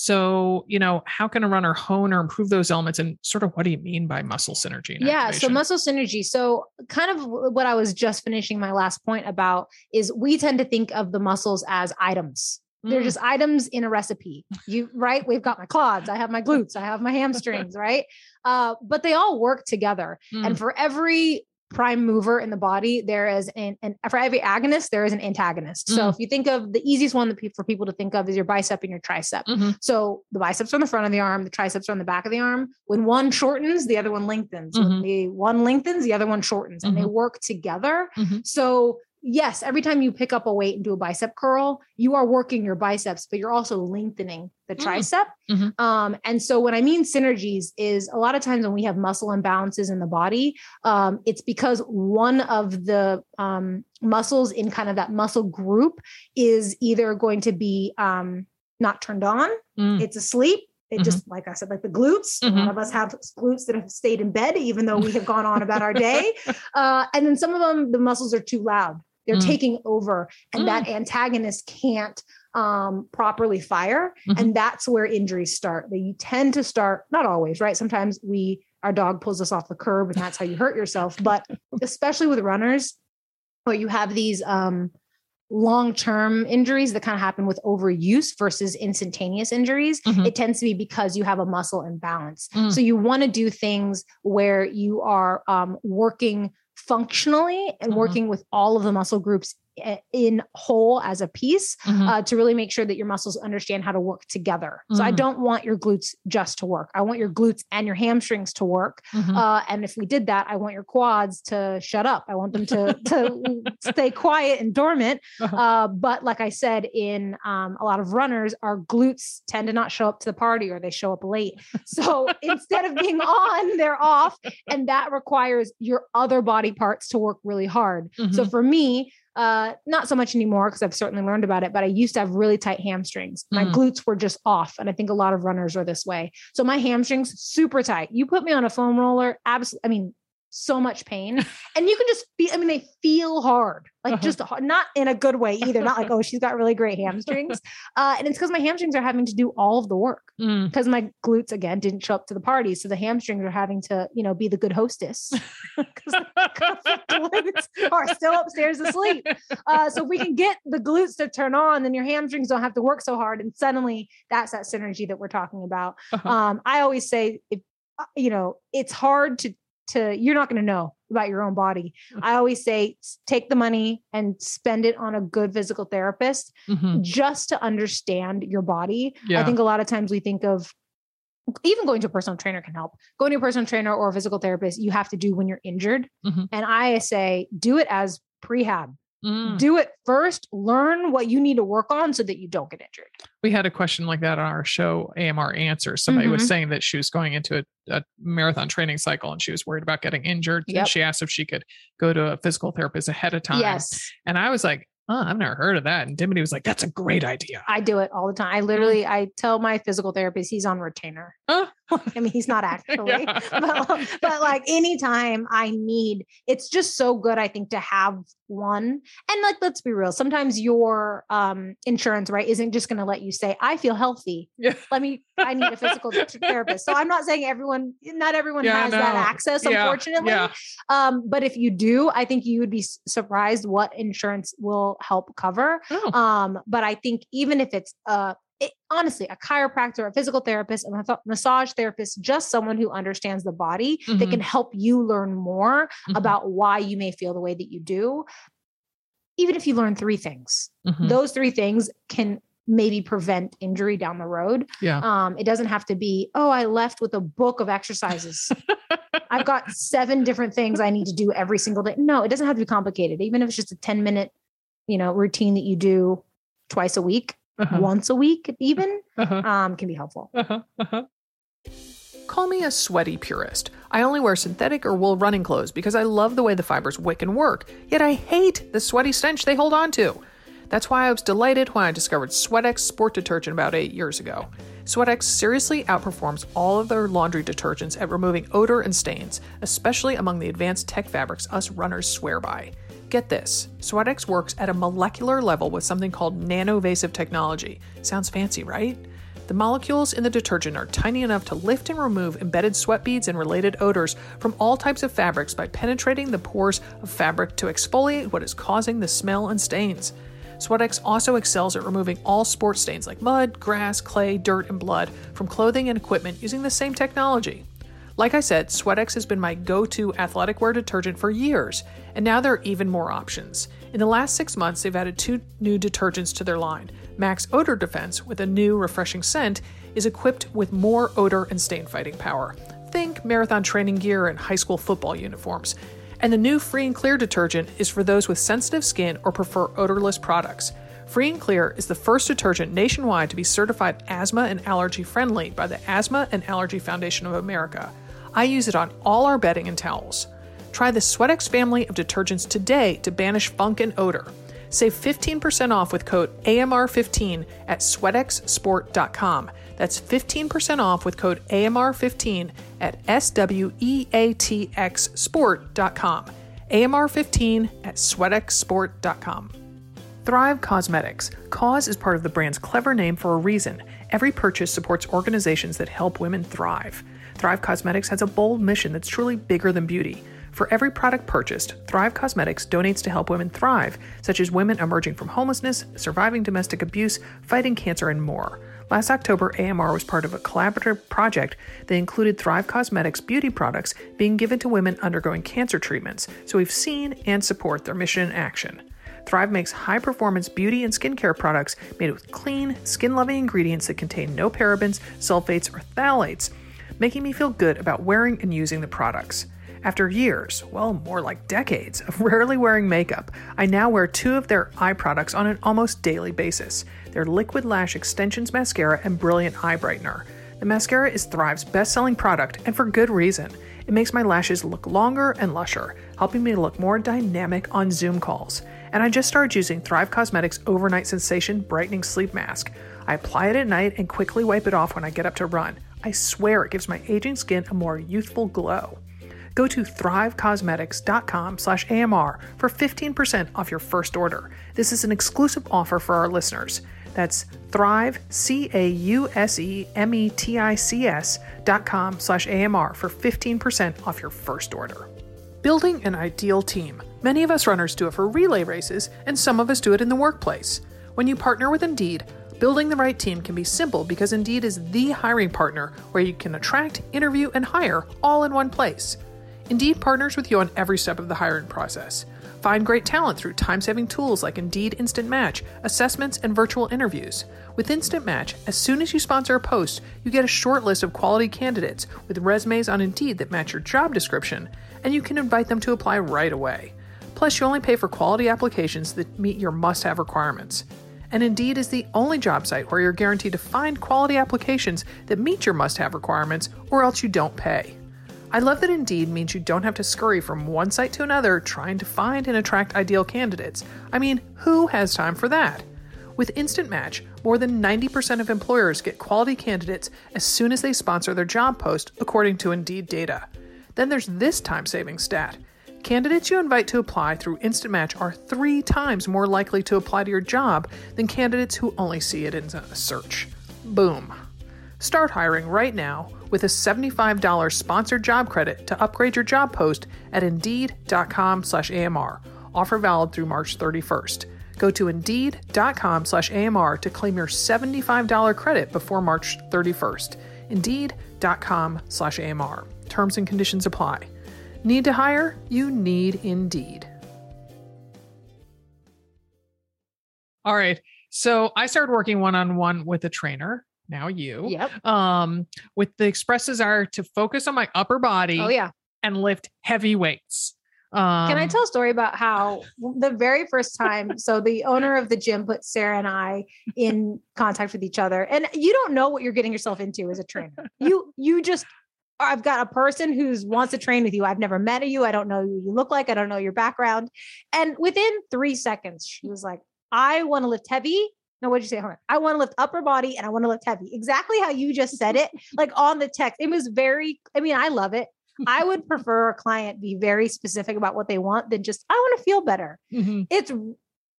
[SPEAKER 1] So, you know, how can a runner hone or improve those elements? And sort of what do you mean by muscle synergy?
[SPEAKER 2] Yeah so muscle synergy so kind of what i was just finishing my last point about is we tend to think of the muscles as items They're
[SPEAKER 1] Mm.
[SPEAKER 2] just items in a recipe. You right? We've got my quads, I have my glutes, I have my hamstrings, right? Uh, but they all work together.
[SPEAKER 1] Mm.
[SPEAKER 2] And for every prime mover in the body, there is an, and for every agonist, there is an antagonist. So
[SPEAKER 1] Mm.
[SPEAKER 2] if you think of the easiest one that pe- for people to think of is your bicep and your tricep.
[SPEAKER 1] Mhm.
[SPEAKER 2] So the biceps are on the front of the arm, the triceps are on the back of the arm. When one shortens, the other one lengthens. When
[SPEAKER 1] Mhm.
[SPEAKER 2] the one lengthens, the other one shortens, and they
[SPEAKER 1] Mhm.
[SPEAKER 2] work together.
[SPEAKER 1] Mhm.
[SPEAKER 2] So yes, every time you pick up a weight and do a bicep curl, you are working your biceps, but you're also lengthening the
[SPEAKER 1] Mm.
[SPEAKER 2] tricep.
[SPEAKER 1] Mhm.
[SPEAKER 2] Um, and so what I mean synergies is a lot of times when we have muscle imbalances in the body, um, it's because one of the um, muscles in kind of that muscle group is either going to be um, not turned on,
[SPEAKER 1] Mm.
[SPEAKER 2] it's asleep. It
[SPEAKER 1] Mhm.
[SPEAKER 2] just, like I said, like the glutes. A lot
[SPEAKER 1] Mhm.
[SPEAKER 2] of us have glutes that have stayed in bed, even though we have gone on about our day. Uh, and then some of them, the muscles are too loud. They're
[SPEAKER 1] Mm.
[SPEAKER 2] taking over, and that antagonist can't um, properly fire.
[SPEAKER 1] Mhm.
[SPEAKER 2] And that's where injuries start. They tend to start, not always, right? Sometimes we, our dog pulls us off the curb, and that's how you hurt yourself. But especially with runners, where you have these um, long-term injuries that kind of happen with overuse versus instantaneous injuries
[SPEAKER 1] Mhm.
[SPEAKER 2] it tends to be because you have a muscle imbalance
[SPEAKER 1] Mm.
[SPEAKER 2] so you want to do things where you are um, working functionally and
[SPEAKER 1] Mhm.
[SPEAKER 2] working with all of the muscle groups in whole as a piece
[SPEAKER 1] Mhm.
[SPEAKER 2] uh, to really make sure that your muscles understand how to work together. So I
[SPEAKER 1] Mhm.
[SPEAKER 2] don't want your glutes just to work. I want your glutes and your hamstrings to work.
[SPEAKER 1] Mhm.
[SPEAKER 2] Uh, and if we did that, I want your quads to shut up. I want them to to stay quiet and dormant.
[SPEAKER 1] Uh-huh.
[SPEAKER 2] Uh, but like I said, in um, a lot of runners, our glutes tend to not show up to the party or they show up late. So instead of being on, they're off, and that requires your other body parts to work really hard. So
[SPEAKER 1] Mhm.
[SPEAKER 2] for me, uh, not so much anymore because I've certainly learned about it, but I used to have really tight hamstrings. My
[SPEAKER 1] Mm.
[SPEAKER 2] glutes were just off. And I think a lot of runners are this way. So my hamstrings super tight. You put me on a foam roller, absolutely, I mean, so much pain. And you can just feel, I mean, they feel hard, like
[SPEAKER 1] Uh-huh.
[SPEAKER 2] just not in a good way either. Not like, oh, she's got really great hamstrings. Uh, and it's because my hamstrings are having to do all of the work
[SPEAKER 1] Mm.
[SPEAKER 2] because my glutes again didn't show up to the party. So the hamstrings are having to, you know, be the good hostess because the glutes are still upstairs asleep. Uh, so if we can get the glutes to turn on, then your hamstrings don't have to work so hard. And suddenly that's that synergy that we're talking about.
[SPEAKER 1] Uh-huh.
[SPEAKER 2] Um, I always say, if, uh, you know, it's hard to, to, you're not going to know about your own body.
[SPEAKER 1] Mm.
[SPEAKER 2] I always say, take the money and spend it on a good physical therapist
[SPEAKER 1] Mhm.
[SPEAKER 2] just to understand your body.
[SPEAKER 1] Yeah.
[SPEAKER 2] I think a lot of times we think of even going to a personal trainer can help. Going to a personal trainer or a physical therapist, you have to do when you're injured.
[SPEAKER 1] Mhm.
[SPEAKER 2] And I say, do it as prehab.
[SPEAKER 1] Mm.
[SPEAKER 2] Do it first, learn what you need to work on so that you don't get injured.
[SPEAKER 1] we had a question like that on our show amr answers somebody was
[SPEAKER 2] Mhm.
[SPEAKER 1] saying that she was going into a, a marathon training cycle and she was worried about getting injured
[SPEAKER 2] Yep.
[SPEAKER 1] and she asked if she could go to a physical therapist ahead of time
[SPEAKER 2] Yes,
[SPEAKER 1] and i was like oh i've never heard of that and dimity was like that's a great idea
[SPEAKER 2] I do it all the time. I literally, I tell my physical therapist he's on retainer.
[SPEAKER 1] Oh.
[SPEAKER 2] I mean, he's not actually,
[SPEAKER 1] Yeah.
[SPEAKER 2] but, but like anytime I need, it's just so good. I think to have one. And like, let's be real. Sometimes your um, insurance, right, isn't just going to let you say, "I feel healthy."
[SPEAKER 1] Yeah.
[SPEAKER 2] Let me. I need a physical therapist. So I'm not saying everyone, not everyone
[SPEAKER 1] Yeah,
[SPEAKER 2] has that access,
[SPEAKER 1] Yeah,
[SPEAKER 2] unfortunately.
[SPEAKER 1] yeah.
[SPEAKER 2] Um, but if you do, I think you would be surprised what insurance will help cover.
[SPEAKER 1] Oh.
[SPEAKER 2] Um, but I think even if it's uh it, honestly a chiropractor, a physical therapist, a massage therapist, just someone who understands the body that
[SPEAKER 1] Mhm.
[SPEAKER 2] can help you learn more
[SPEAKER 1] Mhm.
[SPEAKER 2] about why you may feel the way that you do. Even if you learn three things,
[SPEAKER 1] Mhm.
[SPEAKER 2] those three things can maybe prevent injury down the road.
[SPEAKER 1] yeah
[SPEAKER 2] Um, it doesn't have to be, oh, I left with a book of exercises. I've got seven different things I need to do every single day. No, it doesn't have to be complicated. Even if it's just a 10 minute, you know, routine that you do twice a week,
[SPEAKER 1] Uh-huh.
[SPEAKER 2] once a week, even,
[SPEAKER 1] Uh-huh.
[SPEAKER 2] um, can be helpful.
[SPEAKER 1] Uh-huh. Uh-huh. Call me a sweaty purist. I only wear synthetic or wool running clothes because I love the way the fibers wick and work, yet I hate the sweaty stench they hold on to. That's why I was delighted when I discovered SweatX sport detergent about eight years ago. SweatX seriously outperforms all of their laundry detergents at removing odor and stains, especially among the advanced tech fabrics us runners swear by. Get this SweatX works at a molecular level with something called nanovasive technology. Sounds fancy, right? The molecules in the detergent are tiny enough to lift and remove embedded sweat beads and related odors from all types of fabrics by penetrating the pores of fabric to exfoliate what is causing the smell and stains. SweatX also excels at removing all sports stains like mud, grass, clay, dirt, and blood from clothing and equipment using the same technology. Like I said, SweatX has been my go to athletic wear detergent for years, and now there are even more options. In the last six months, they've added two new detergents to their line. Max Odor Defense, with a new refreshing scent, is equipped with more odor and stain fighting power. Think marathon training gear and high school football uniforms. And the new Free and Clear detergent is for those with sensitive skin or prefer odorless products. Free and Clear is the first detergent nationwide to be certified asthma and allergy friendly by the Asthma and Allergy Foundation of America. I use it on all our bedding and towels. Try the SweatX family of detergents today to banish funk and odor. Save 15% off with code AMR15 at sweatxsport.com. That's 15% off with code AMR15 at SWEATXsport.com. AMR15 at sweatxsport.com. Thrive Causemetics. Cause is part of the brand's clever name for a reason. Every purchase supports organizations that help women thrive. Thrive Causemetics has a bold mission that's truly bigger than beauty. For every product purchased, Thrive Causemetics donates to help women thrive, such as women emerging from homelessness, surviving domestic abuse, fighting cancer, and more. Last October, AMR was part of a collaborative project that included Thrive Causemetics beauty products being given to women undergoing cancer treatments, so we've seen and support their mission in action. Thrive makes high performance beauty and skincare products made with clean, skin loving ingredients that contain no parabens, sulfates, or phthalates, making me feel good about wearing and using the products. After years, well, more like decades, of rarely wearing makeup, I now wear two of their eye products on an almost daily basis their Liquid Lash Extensions Mascara and Brilliant Eye Brightener. The mascara is Thrive's best selling product, and for good reason. It makes my lashes look longer and lusher, helping me look more dynamic on Zoom calls. And I just started using Thrive Causemetics Overnight Sensation Brightening Sleep Mask. I apply it at night and quickly wipe it off when I get up to run. I swear it gives my aging skin a more youthful glow go to thrivecausemetics.com slash AMR for 15% off your first order. This is an exclusive offer for our listeners. That's thrive, C-A-U-S-E-M-E-T-I-C-S dot com slash AMR for 15% off your first order. Building an ideal team. Many of us runners do it for relay races, and some of us do it in the workplace. When you partner with Indeed, building the right team can be simple because Indeed is the hiring partner where you can attract, interview, and hire all in one place. Indeed partners with you on every step of the hiring process. Find great talent through time saving tools like Indeed Instant Match, assessments, and virtual interviews. With Instant Match, as soon as you sponsor a post, you get a short list of quality candidates with resumes on Indeed that match your job description, and you can invite them to apply right away. Plus, you only pay for quality applications that meet your must have requirements. And Indeed is the only job site where you're guaranteed to find quality applications that meet your must have requirements, or else you don't pay. I love that Indeed means you don't have to scurry from one site to another trying to find and attract ideal candidates. I mean, who has time for that? With Instant Match, more than 90% of employers get quality candidates as soon as they sponsor their job post, according to Indeed data. Then there's this time saving stat. Candidates you invite to apply through Instant Match are three times more likely to apply to your job than candidates who only see it in a search. Boom. Start hiring right now with a $75 sponsored job credit to upgrade your job post at indeed.com slash AMR. Offer valid through March 31st. Go to indeed.com slash AMR to claim your $75 credit before March 31st. Indeed.com slash AMR. Terms and conditions apply. Need to hire? You need Indeed. All right. So I started working one on one with a trainer now you.
[SPEAKER 2] Yep.
[SPEAKER 1] Um, with the express desire to focus on my upper body.
[SPEAKER 2] Oh yeah.
[SPEAKER 1] And lift heavy weights. Um,
[SPEAKER 2] Can I tell a story about how the very first time, so the owner of the gym put Sarah and I in contact with each other, and you don't know what you're getting yourself into as a trainer. You you just I've got a person who wants to train with you. I've never met you. I don't know who you look like. I don't know your background. And within three seconds, she was like, I want to lift heavy no, what did you say? Hold on. I want to lift upper body and I want to lift heavy. Exactly how you just said it, like on the text. It was very, I mean, I love it. I would prefer a client be very specific about what they want than just, I want to feel better.
[SPEAKER 1] Mhm.
[SPEAKER 2] It's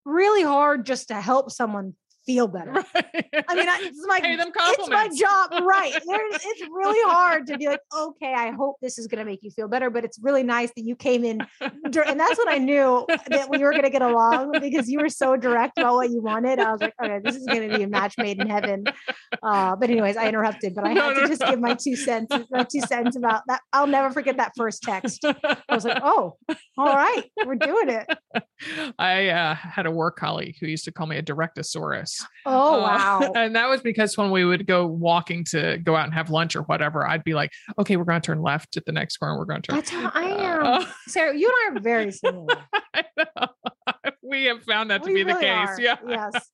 [SPEAKER 2] really hard just to help someone feel better.
[SPEAKER 1] Right.
[SPEAKER 2] I mean, I, it's my it's my job, right? There's, it's really hard to be like, okay, I hope this is going to make you feel better, but it's really nice that you came in, and that's when I knew that we were going to get along because you were so direct about what you wanted. I was like, okay, this is going to be a match made in heaven. Uh, but anyways, I interrupted, but I
[SPEAKER 1] No,
[SPEAKER 2] had
[SPEAKER 1] no,
[SPEAKER 2] to just
[SPEAKER 1] no.
[SPEAKER 2] give my two cents, my two cents about that. I'll never forget that first text. I was like, oh, all right, we're doing it.
[SPEAKER 1] I uh, had a work colleague who used to call me a directosaurus.
[SPEAKER 2] Oh
[SPEAKER 1] Uh,
[SPEAKER 2] wow.
[SPEAKER 1] and that was because when we would go walking to go out and have lunch or whatever, I'd be like, okay, we're going to turn left at the next corner. We're going to turn.
[SPEAKER 2] That's how I am.
[SPEAKER 1] Uh,
[SPEAKER 2] Sarah, you and I are very similar.
[SPEAKER 1] I know. we have found that to
[SPEAKER 2] We
[SPEAKER 1] be the case.
[SPEAKER 2] are.
[SPEAKER 1] Yeah.
[SPEAKER 2] Yes.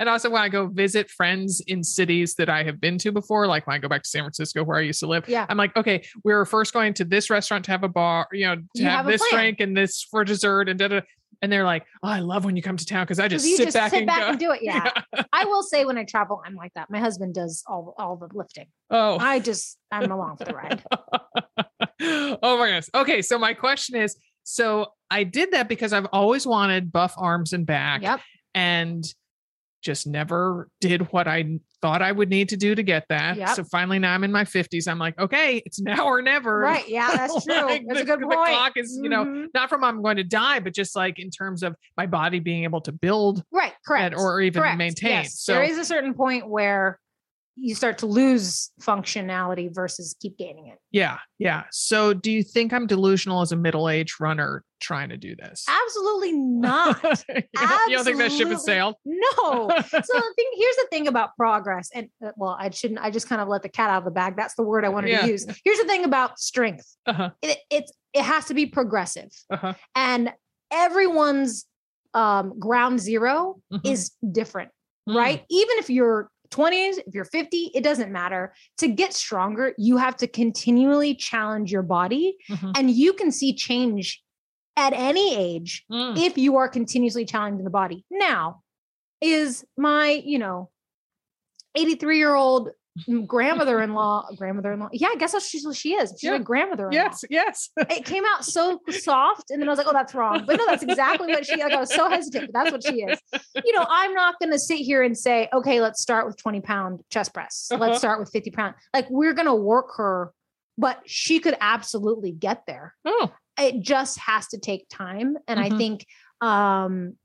[SPEAKER 1] and also when I go visit friends in cities that I have been to before, like when I go back to San Francisco where I used to live,
[SPEAKER 2] Yeah.
[SPEAKER 1] I'm like, okay, we were first going to this restaurant to have a bar, you know, to
[SPEAKER 2] You
[SPEAKER 1] have,
[SPEAKER 2] have
[SPEAKER 1] this drink and this for dessert and da da. And they're like, oh, I love when you come to town because I just
[SPEAKER 2] you
[SPEAKER 1] sit
[SPEAKER 2] just
[SPEAKER 1] back
[SPEAKER 2] sit
[SPEAKER 1] and
[SPEAKER 2] back and do it. Yeah. I will say when I travel, I'm like that. My husband does all all the lifting.
[SPEAKER 1] Oh.
[SPEAKER 2] I just I'm along for the ride.
[SPEAKER 1] oh my goodness. Okay, so my question is, so I did that because I've always wanted buff arms and back.
[SPEAKER 2] Yep.
[SPEAKER 1] and just never did what I thought I would need to do to get that.
[SPEAKER 2] Yep.
[SPEAKER 1] So finally, now I'm in my 50s. I'm like, okay, it's now or never.
[SPEAKER 2] Right. Yeah, that's true.
[SPEAKER 1] Like,
[SPEAKER 2] that's
[SPEAKER 1] the,
[SPEAKER 2] a good
[SPEAKER 1] the
[SPEAKER 2] point.
[SPEAKER 1] clock is, you know,
[SPEAKER 2] Mhm.
[SPEAKER 1] not from I'm going to die, but just like in terms of my body being able to build
[SPEAKER 2] Right. Correct.
[SPEAKER 1] or even
[SPEAKER 2] Correct.
[SPEAKER 1] maintain.
[SPEAKER 2] Yes.
[SPEAKER 1] So
[SPEAKER 2] there is a certain point where you start to lose functionality versus keep gaining it.
[SPEAKER 1] yeah, yeah. So do you think I'm delusional as a middle-aged runner trying to do this?
[SPEAKER 2] Absolutely not.
[SPEAKER 1] you, don't, you don't think that ship has sailed?
[SPEAKER 2] no. So the thing here's the thing about progress, and uh, well, I shouldn't. I just kind of let the cat out of the bag. That's the word I wanted
[SPEAKER 1] Yeah.
[SPEAKER 2] to use. Here's the thing about strength.
[SPEAKER 1] Uh-huh.
[SPEAKER 2] It, it's it has to be progressive,
[SPEAKER 1] Uh-huh.
[SPEAKER 2] and everyone's um, ground 0
[SPEAKER 1] Mhm.
[SPEAKER 2] is different,
[SPEAKER 1] Mm.
[SPEAKER 2] right? Even if you're 20s, if you're 50, it doesn't matter. To get stronger, you have to continually challenge your body,
[SPEAKER 1] Mhm.
[SPEAKER 2] and you can see change at any age
[SPEAKER 1] Mm.
[SPEAKER 2] if you are continuously challenging the body. Now, is my, you know, 83 year old grandmother in law, grandmother in law? Yeah, I guess what she is. She's
[SPEAKER 1] Yeah.
[SPEAKER 2] grandmother.
[SPEAKER 1] Yes, yes.
[SPEAKER 2] It came out so soft, and then I was like, oh, that's wrong. But no, that's exactly what she like. I was so hesitant, but that's what she is. You know, I'm not gonna sit here and say, okay, let's start with 20 pound chest press.
[SPEAKER 1] Uh-huh.
[SPEAKER 2] Let's start with 50 pound. Like we're gonna work her, but she could absolutely get there
[SPEAKER 1] Oh,
[SPEAKER 2] it just has to take time and i
[SPEAKER 1] Mhm.
[SPEAKER 2] think um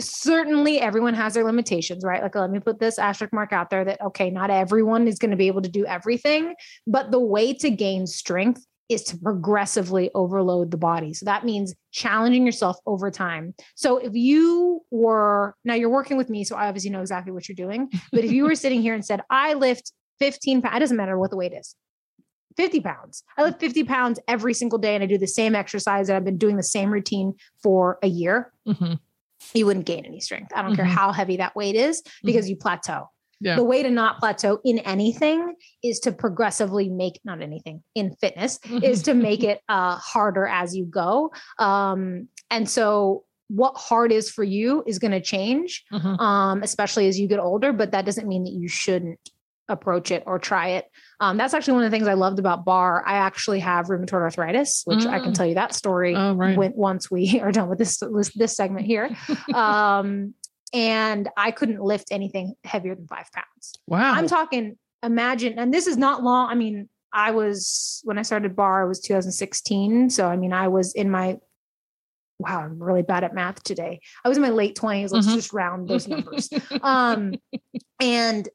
[SPEAKER 2] certainly everyone has their limitations right like let me put this asterisk mark out there that okay not everyone is going to be able to do everything but the way to gain strength is to progressively overload the body so that means challenging yourself over time so if you were now you're working with me so i obviously know exactly what you're doing but if you were sitting here and said i lift 15 pounds it doesn't matter what the weight is 50 pounds. I lift 50 pounds every single day and I do the same exercise and I've been doing the same routine for a year.
[SPEAKER 1] Mhm.
[SPEAKER 2] You wouldn't gain any strength. I don't care
[SPEAKER 1] Mhm.
[SPEAKER 2] how heavy that weight is because you plateau.
[SPEAKER 1] Yeah.
[SPEAKER 2] The way to not plateau in anything is to progressively make not anything in fitness is to make it uh, harder as you go. Um, and so what hard is for you is going to change
[SPEAKER 1] Mhm.
[SPEAKER 2] um, especially as you get older, but that doesn't mean that you shouldn't approach it or try it. Um, that's actually one of the things I loved about barre. I actually have rheumatoid arthritis, which I can
[SPEAKER 1] Mm.
[SPEAKER 2] tell you that story
[SPEAKER 1] Oh, right.
[SPEAKER 2] when, once we are done with this this, segment here. um, and I couldn't lift anything heavier than five pounds.
[SPEAKER 1] Wow.
[SPEAKER 2] I'm talking. Imagine, and this is not long. I mean, I was when I started barre. it was 2016, so I mean, I was in my. Wow, I'm really bad at math today. I was in my late 20s. Let's
[SPEAKER 1] Mhm.
[SPEAKER 2] just round those numbers. um, and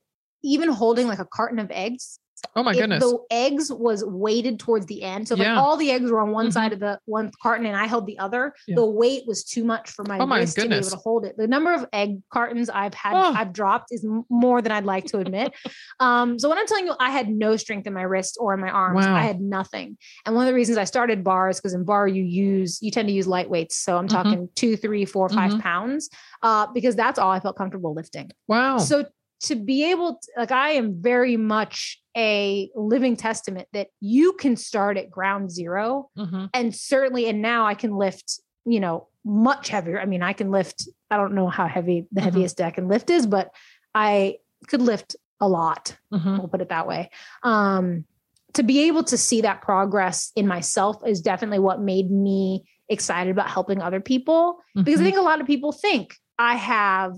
[SPEAKER 2] even holding like a carton of eggs,
[SPEAKER 1] oh my
[SPEAKER 2] it-
[SPEAKER 1] goodness.
[SPEAKER 2] the eggs was weighted towards the end. So like
[SPEAKER 1] Yeah.
[SPEAKER 2] all the eggs were on one
[SPEAKER 1] Mhm.
[SPEAKER 2] side of the one carton and I held the other.
[SPEAKER 1] Yeah.
[SPEAKER 2] The weight was too much for my
[SPEAKER 1] Oh my
[SPEAKER 2] wrist to be able to hold it. The number of egg cartons I've had
[SPEAKER 1] Oh.
[SPEAKER 2] I've dropped is more than I'd like to admit. um, so when I'm telling you I had no strength in my wrist or in my arms,
[SPEAKER 1] Wow.
[SPEAKER 2] I had nothing. And one of the reasons I started barre is because in barre you use you tend to use light weights. So I'm
[SPEAKER 1] Mhm.
[SPEAKER 2] talking two, three, four, five
[SPEAKER 1] Mhm.
[SPEAKER 2] pounds. Uh, because that's all I felt comfortable lifting.
[SPEAKER 1] wow.
[SPEAKER 2] So to be able to, like I am very much a living testament that you can start at ground zero
[SPEAKER 1] Mhm.
[SPEAKER 2] and certainly and now I can lift, you know, much heavier. I mean, I can lift I don't know how heavy the
[SPEAKER 1] Mhm.
[SPEAKER 2] heaviest I can lift is, but I could lift a lot.
[SPEAKER 1] Mhm.
[SPEAKER 2] We'll put it that way. Um to be able to see that progress in myself is definitely what made me excited about helping other people because I
[SPEAKER 1] Mhm.
[SPEAKER 2] think a lot of people think I have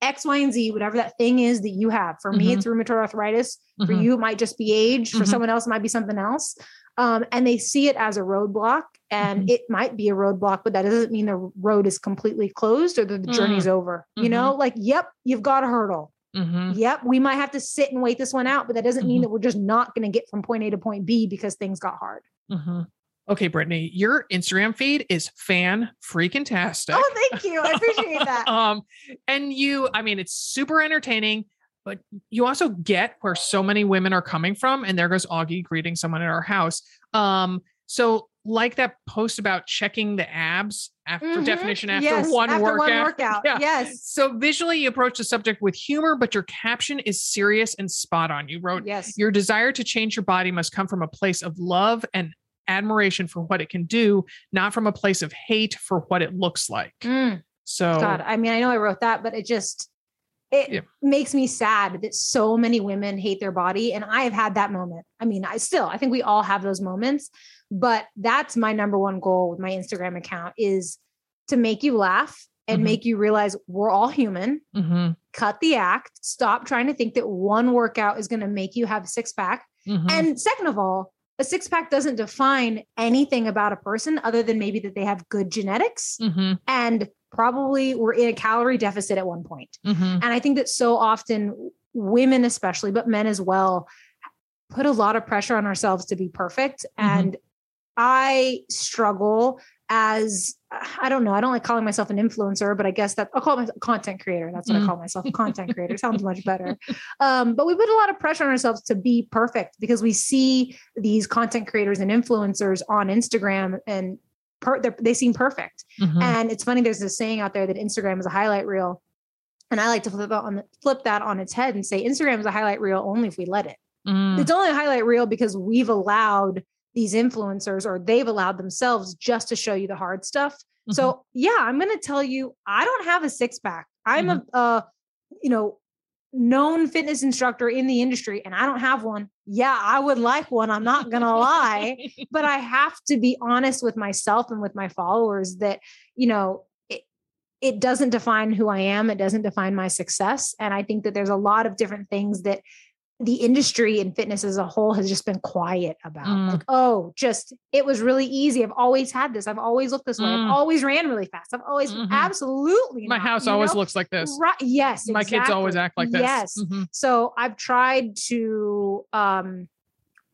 [SPEAKER 2] X, Y, and Z, whatever that thing is that you have. For me,
[SPEAKER 1] Mhm.
[SPEAKER 2] it's rheumatoid arthritis. For
[SPEAKER 1] Mhm.
[SPEAKER 2] you, it might just be age. For
[SPEAKER 1] Mhm.
[SPEAKER 2] someone else, it might be something else. Um, and they see it as a roadblock, and
[SPEAKER 1] Mhm.
[SPEAKER 2] it might be a roadblock, but that doesn't mean the road is completely closed or that the journey's over. You know, like, yep, you've got a hurdle.
[SPEAKER 1] Mhm.
[SPEAKER 2] Yep, we might have to sit and wait this one out, but that doesn't mean
[SPEAKER 1] Mhm.
[SPEAKER 2] that we're just not going to get from point A to point B because things got hard.
[SPEAKER 1] Okay, Britany, your Instagram feed is fan freaking tastic.
[SPEAKER 2] Oh, thank you. I appreciate that.
[SPEAKER 1] um, and you, I mean, it's super entertaining, but you also get where so many women are coming from. And there goes Augie greeting someone at our house. Um, so like that post about checking the abs after
[SPEAKER 2] Mhm.
[SPEAKER 1] definition after
[SPEAKER 2] Yes,
[SPEAKER 1] one
[SPEAKER 2] after
[SPEAKER 1] workout.
[SPEAKER 2] one workout.
[SPEAKER 1] Yeah.
[SPEAKER 2] Yes.
[SPEAKER 1] So visually, you approach the subject with humor, but your caption is serious and spot on. You wrote,
[SPEAKER 2] Yes.
[SPEAKER 1] Your desire to change your body must come from a place of love and admiration for what it can do, not from a place of hate for what it looks like.
[SPEAKER 2] Mm,
[SPEAKER 1] So,
[SPEAKER 2] God, I mean, I know I wrote that, but it just it
[SPEAKER 1] Yeah.
[SPEAKER 2] makes me sad that so many women hate their body, and I have had that moment. I mean, I still, I think we all have those moments, but that's my number one goal with my Instagram account is to make you laugh and
[SPEAKER 1] Mhm.
[SPEAKER 2] make you realize we're all human.
[SPEAKER 1] mhm,
[SPEAKER 2] Cut the act. Stop trying to think that one workout is going to make you have a six pack.
[SPEAKER 1] mhm,
[SPEAKER 2] And second of all, a six pack doesn't define anything about a person other than maybe that they have good genetics
[SPEAKER 1] mhm,
[SPEAKER 2] and probably were in a calorie deficit at one point.
[SPEAKER 1] mhm,
[SPEAKER 2] And I think that so often women, especially, but men as well, put a lot of pressure on ourselves to be perfect.
[SPEAKER 1] Mhm.
[SPEAKER 2] And I struggle as I don't know. I don't like calling myself an influencer, but I guess that I'll call myself a content creator. That's what
[SPEAKER 1] Mm.
[SPEAKER 2] I call myself, a content creator. Sounds much better. Um, but we put a lot of pressure on ourselves to be perfect because we see these content creators and influencers on Instagram and per- they're- seem perfect.
[SPEAKER 1] mhm.
[SPEAKER 2] And it's funny, there's this saying out there that Instagram is a highlight reel. And I like to flip, that on, flip that on its head and say Instagram is a highlight reel only if we let it.
[SPEAKER 1] Mm,
[SPEAKER 2] It's only a highlight reel because we've allowed these influencers or they've allowed themselves just to show you the hard stuff.
[SPEAKER 1] Mm-hmm.
[SPEAKER 2] So yeah, I'm going to tell you, I don't have a six pack. I'm
[SPEAKER 1] Mm-hmm.
[SPEAKER 2] a, uh, you know, known fitness instructor in the industry and I don't have one. Yeah, I would like one. I'm not going to lie but I have to be honest with myself and with my followers that, you know, it, it doesn't define who I am. It doesn't define my success. And I think that there's a lot of different things that the industry and fitness as a whole has just been quiet about.
[SPEAKER 1] Mm.
[SPEAKER 2] Like, oh, just it was really easy. I've always had this. I've always looked this way.
[SPEAKER 1] Mm.
[SPEAKER 2] I've always ran really fast. I've always
[SPEAKER 1] Mhm.
[SPEAKER 2] absolutely
[SPEAKER 1] My
[SPEAKER 2] not,
[SPEAKER 1] house always
[SPEAKER 2] know?
[SPEAKER 1] looks like this.
[SPEAKER 2] Right. Yes.
[SPEAKER 1] My kids always act like this.
[SPEAKER 2] Yes.
[SPEAKER 1] Mhm,
[SPEAKER 2] So I've tried to um,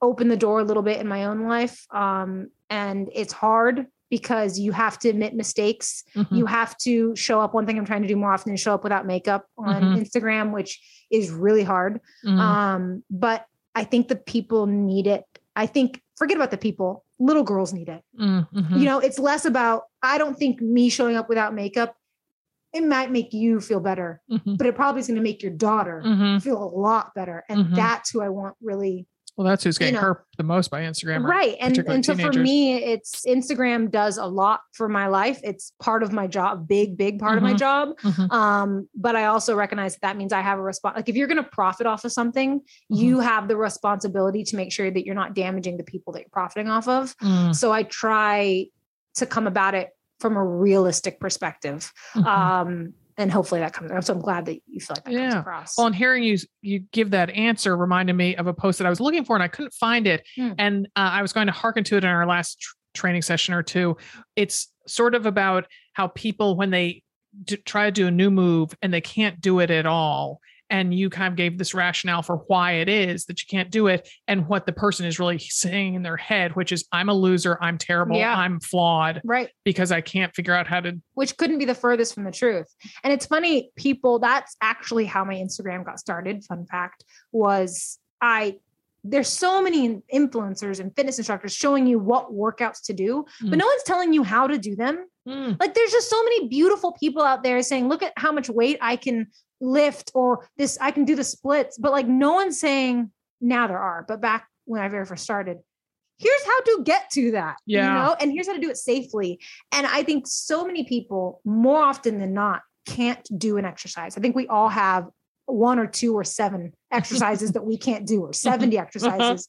[SPEAKER 2] open the door a little bit in my own life. Um, and it's hard because you have to admit mistakes.
[SPEAKER 1] mhm.
[SPEAKER 2] You have to show up. One thing I'm trying to do more often is show up without makeup on
[SPEAKER 1] Mhm.
[SPEAKER 2] Instagram, which is really hard.
[SPEAKER 1] Mhm.
[SPEAKER 2] Um, but I think the people need it. I think, forget about the people, little girls need it.
[SPEAKER 1] Mm, mhm.
[SPEAKER 2] You know, it's less about, I don't think me showing up without makeup, it might make you feel better,
[SPEAKER 1] Mhm,
[SPEAKER 2] but it probably is going to make your daughter
[SPEAKER 1] mhm.
[SPEAKER 2] feel a lot better. And that's who I want really
[SPEAKER 1] Well, that's who's getting
[SPEAKER 2] know,
[SPEAKER 1] hurt the most by Instagram.
[SPEAKER 2] right. And and so for me, it's Instagram does a lot for my life. It's part of my job, big, big part of my
[SPEAKER 1] Mhm.
[SPEAKER 2] job.
[SPEAKER 1] Mhm.
[SPEAKER 2] Um, but I also recognize that that means I have a response. Like if you're going to profit off of something,
[SPEAKER 1] Mm-hmm.
[SPEAKER 2] you have the responsibility to make sure that you're not damaging the people that you're profiting off of.
[SPEAKER 1] Mm,
[SPEAKER 2] So I try to come about it from a realistic perspective.
[SPEAKER 1] mhm.
[SPEAKER 2] Um, and hopefully that comes. So I'm glad that you feel like that comes across.
[SPEAKER 1] Well, and hearing you you give that answer reminded me of a post that I was looking for and I couldn't find it.
[SPEAKER 2] Hmm.
[SPEAKER 1] And uh, I was going to hearken to it in our last tr- training session or two. It's sort of about how people when they d- try to do a new move and they can't do it at all. And you kind of gave this rationale for why it is that you can't do it and what the person is really saying in their head, which is, I'm a loser, I'm terrible,
[SPEAKER 2] Yeah.
[SPEAKER 1] I'm flawed
[SPEAKER 2] right.
[SPEAKER 1] because I can't figure out how to.
[SPEAKER 2] which couldn't be the furthest from the truth. And it's funny, people, that's actually how my Instagram got started. Fun fact was I there's so many influencers and fitness instructors showing you what workouts to do, but
[SPEAKER 1] Mm.
[SPEAKER 2] no one's telling you how to do them.
[SPEAKER 1] Mm,
[SPEAKER 2] Like there's just so many beautiful people out there saying, look at how much weight I can lift or this I can do the splits, but like no one's saying now there are, but back when I very first started, here's how to get to that.
[SPEAKER 1] Yeah.
[SPEAKER 2] You know, and here's how to do it safely. And I think so many people, more often than not, can't do an exercise. I think we all have one or two or seven exercises that we can't do, or 70 exercises.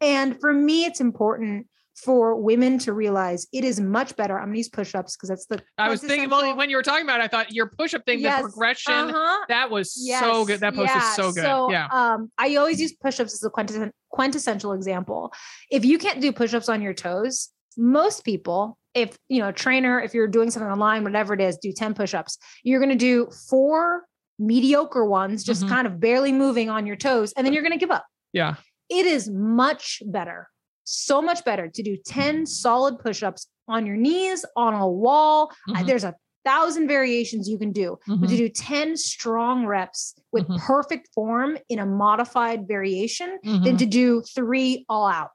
[SPEAKER 2] And for me, it's important for women to realize it is much better. I'm gonna use push-ups because that's the
[SPEAKER 1] I was thinking well, when you were talking about it, I thought your push-up thing,
[SPEAKER 2] Yes.
[SPEAKER 1] the progression,
[SPEAKER 2] Uh-huh.
[SPEAKER 1] that was
[SPEAKER 2] Yes.
[SPEAKER 1] so good. That post
[SPEAKER 2] Yeah.
[SPEAKER 1] is so good.
[SPEAKER 2] So,
[SPEAKER 1] yeah.
[SPEAKER 2] Um, I always use push-ups as a quintess- quintessential example. If you can't do push-ups on your toes, most people, if you know, a trainer, if you're doing something online, whatever it is, do 10 push-ups. You're gonna do four mediocre ones, just
[SPEAKER 1] Mhm.
[SPEAKER 2] kind of barely moving on your toes, and then you're gonna give up.
[SPEAKER 1] Yeah.
[SPEAKER 2] It is much better, so much better to do 10 solid push-ups on your knees, on a wall.
[SPEAKER 1] Mhm.
[SPEAKER 2] there's a thousand variations you can do but
[SPEAKER 1] Mhm.
[SPEAKER 2] to do 10 strong reps with
[SPEAKER 1] Mhm.
[SPEAKER 2] perfect form in a modified variation than to do three all out.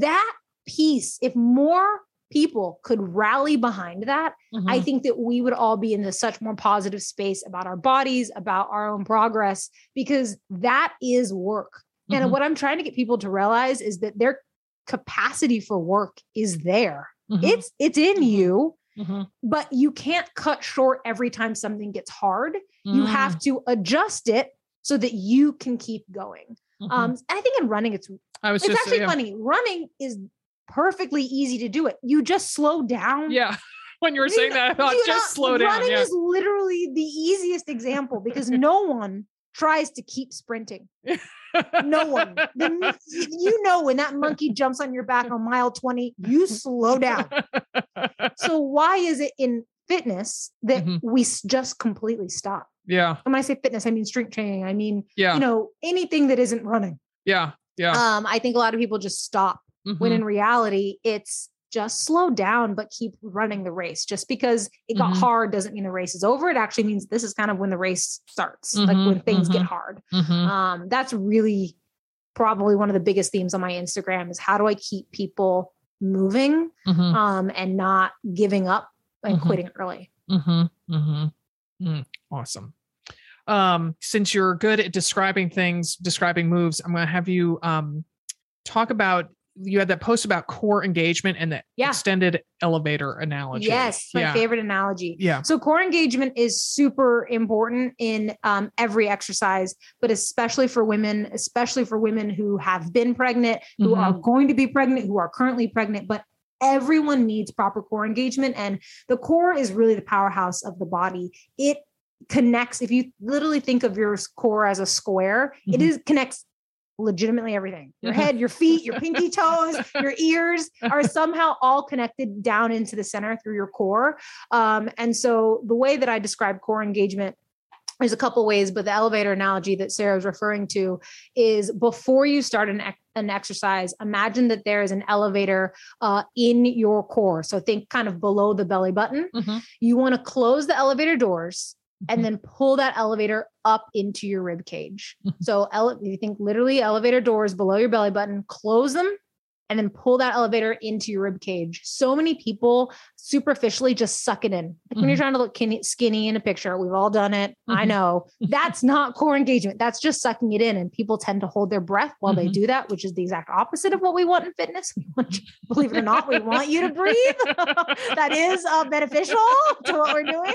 [SPEAKER 2] That piece, if more people could rally behind that, I think that we would all be in a such more positive space about our bodies, about our own progress, because that is work. And what I'm trying to get people to realize is that their capacity for work is there.
[SPEAKER 1] Mhm.
[SPEAKER 2] It's it's in
[SPEAKER 1] Mhm.
[SPEAKER 2] you,
[SPEAKER 1] Mhm.
[SPEAKER 2] but you can't cut short every time something gets hard you
[SPEAKER 1] Mm.
[SPEAKER 2] have to adjust it so that you can keep going
[SPEAKER 1] Mhm.
[SPEAKER 2] um and i think in running it's
[SPEAKER 1] I was
[SPEAKER 2] it's
[SPEAKER 1] just
[SPEAKER 2] actually
[SPEAKER 1] yeah.
[SPEAKER 2] funny running is perfectly easy to do it you just slow down
[SPEAKER 1] Yeah. When you were
[SPEAKER 2] You
[SPEAKER 1] saying that, I thought
[SPEAKER 2] you
[SPEAKER 1] just
[SPEAKER 2] not-
[SPEAKER 1] slow down.
[SPEAKER 2] running
[SPEAKER 1] Yeah.
[SPEAKER 2] is literally the easiest example because no one tries to keep sprinting no one the, you know when that monkey jumps on your back on mile 20 you slow down so why is it in fitness that
[SPEAKER 1] Mhm.
[SPEAKER 2] we just completely stop
[SPEAKER 1] yeah.
[SPEAKER 2] when i say fitness i mean strength training i mean
[SPEAKER 1] Yeah.
[SPEAKER 2] you know anything that isn't running
[SPEAKER 1] yeah. Yeah.
[SPEAKER 2] um i think a lot of people just stop when
[SPEAKER 1] Mhm.
[SPEAKER 2] in reality it's just slow down but keep running the race just because it got
[SPEAKER 1] Mhm.
[SPEAKER 2] hard doesn't mean the race is over it actually means this is kind of when the race starts like
[SPEAKER 1] Mhm,
[SPEAKER 2] when things get
[SPEAKER 1] mhm.
[SPEAKER 2] hard
[SPEAKER 1] Mhm.
[SPEAKER 2] um that's really probably one of the biggest themes on my instagram is how do i keep people moving
[SPEAKER 1] Mhm.
[SPEAKER 2] um and not giving up and quitting early
[SPEAKER 1] Mm-hmm. Mm-hmm. Mm, awesome. Um, since you're good at describing things, describing moves, I'm going to have you um, talk about. You had that post about core engagement and the
[SPEAKER 2] Yeah.
[SPEAKER 1] extended elevator analogy.
[SPEAKER 2] yes my
[SPEAKER 1] yeah.
[SPEAKER 2] favorite analogy
[SPEAKER 1] Yeah.
[SPEAKER 2] So core engagement is super important in um, every exercise, but especially for women, especially for women who have been pregnant, who
[SPEAKER 1] Mhm.
[SPEAKER 2] are going to be pregnant, who are currently pregnant, but everyone needs proper core engagement. And the core is really the powerhouse of the body. It connects, if you literally think of your core as a square, it
[SPEAKER 1] Mhm.
[SPEAKER 2] is connects legitimately everything your
[SPEAKER 1] Mhm.
[SPEAKER 2] head your feet your pinky toes your ears are somehow all connected down into the center through your core um, and so the way that I describe core engagement there's a couple ways, but the elevator analogy that Sarah was referring to is before you start an, an exercise, imagine that there is an elevator uh, in your core. So think kind of below the belly button.
[SPEAKER 1] Mhm.
[SPEAKER 2] You want to close the elevator doors. And then pull that elevator up into your rib cage.
[SPEAKER 1] Mhm.
[SPEAKER 2] So ele- you think literally elevator doors below your belly button, close them and then pull that elevator into your rib cage. So many people superficially just suck it in. Like when you're
[SPEAKER 1] Mhm.
[SPEAKER 2] trying to look skinny, in a picture, we've all done it. I
[SPEAKER 1] Mhm.
[SPEAKER 2] know that's not core engagement. That's just sucking it in. And people tend to hold their breath while they
[SPEAKER 1] Mhm.
[SPEAKER 2] do that, which is the exact opposite of what we want in fitness. We want, you- believe it or not, we want you to breathe. that is uh, beneficial to what we're doing.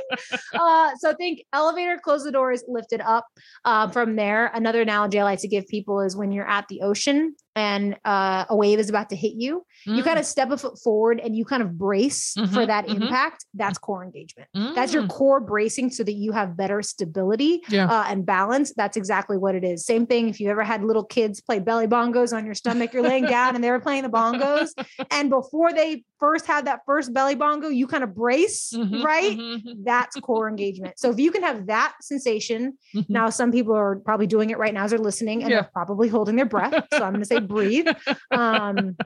[SPEAKER 2] Uh, so think elevator, close the doors, lift it up. Uh, from there, another analogy I like to give people is when you're at the ocean and uh, a wave is about to hit you, you
[SPEAKER 1] Mm,
[SPEAKER 2] kind of step a foot forward and you kind of brace for that
[SPEAKER 1] mhm.
[SPEAKER 2] impact. That's core engagement. That's your
[SPEAKER 1] mm,
[SPEAKER 2] core bracing so that you have better stability
[SPEAKER 1] Yeah.
[SPEAKER 2] uh, and balance. That's exactly what it is. Same thing if you ever had little kids play belly bongos on your stomach, you're laying down and they were playing the bongos. And before they first had that first belly bongo, you kind of brace,
[SPEAKER 1] Mhm,
[SPEAKER 2] right?
[SPEAKER 1] mhm, mhm,
[SPEAKER 2] That's core engagement. So if you can have that sensation,
[SPEAKER 1] mhm.
[SPEAKER 2] now some people are probably doing it right now as they're listening and
[SPEAKER 1] Yeah.
[SPEAKER 2] they're probably holding their breath. So I'm going to say breathe. Um,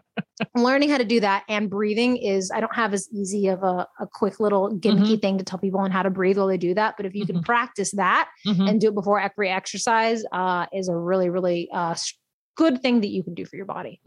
[SPEAKER 2] learning how to do that and breathing is I don't have as easy of a, a quick little gimmicky thing to tell people on how to breathe while they do that. But if you can practice that
[SPEAKER 1] Mhm.
[SPEAKER 2] and do it before every exercise, uh, is a really, really uh, good thing that you can do for your body.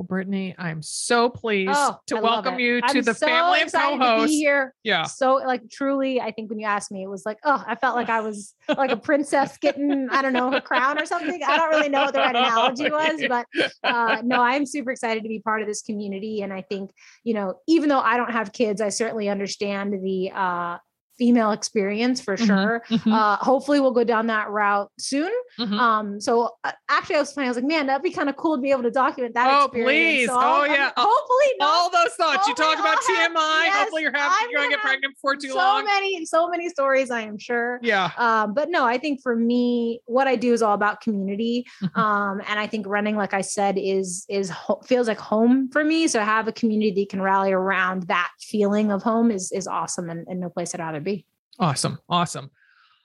[SPEAKER 1] Well, Britany, I'm so pleased
[SPEAKER 2] Oh,
[SPEAKER 1] to
[SPEAKER 2] I
[SPEAKER 1] welcome you to
[SPEAKER 2] I'm
[SPEAKER 1] the
[SPEAKER 2] so
[SPEAKER 1] family of co-hosts.
[SPEAKER 2] here.
[SPEAKER 1] Yeah.
[SPEAKER 2] So like truly, I think when you asked me, it was like, oh, I felt like I was like a princess getting, I don't know, her crown or something. I don't really know what the right analogy was, but uh, no, I'm super excited to be part of this community. And I think, you know, even though I don't have kids, I certainly understand the uh female experience for
[SPEAKER 1] Mhm,
[SPEAKER 2] sure.
[SPEAKER 1] mhm,
[SPEAKER 2] Uh, hopefully, we'll go down that route soon.
[SPEAKER 1] mhm.
[SPEAKER 2] Um, so uh, actually, I was planning. I was like, man, that'd be kind of cool to be able to document that.
[SPEAKER 1] Oh,
[SPEAKER 2] experience.
[SPEAKER 1] please.
[SPEAKER 2] So
[SPEAKER 1] Oh,
[SPEAKER 2] I'm-
[SPEAKER 1] yeah.
[SPEAKER 2] Hopefully, not.
[SPEAKER 1] All those thoughts. you talk about
[SPEAKER 2] God,
[SPEAKER 1] TMI.
[SPEAKER 2] yes,
[SPEAKER 1] Hopefully, you're happy. You're going to get pregnant before too
[SPEAKER 2] so
[SPEAKER 1] long.
[SPEAKER 2] many, so many stories. I am sure.
[SPEAKER 1] Yeah.
[SPEAKER 2] Um, but no, I think for me, what I do is all about community.
[SPEAKER 1] Mhm.
[SPEAKER 2] Um, and I think running, like I said, is is ho- feels like home for me. So have a community that can rally around that feeling of home is is awesome, and, and no place I'd rather be.
[SPEAKER 1] Awesome. Awesome.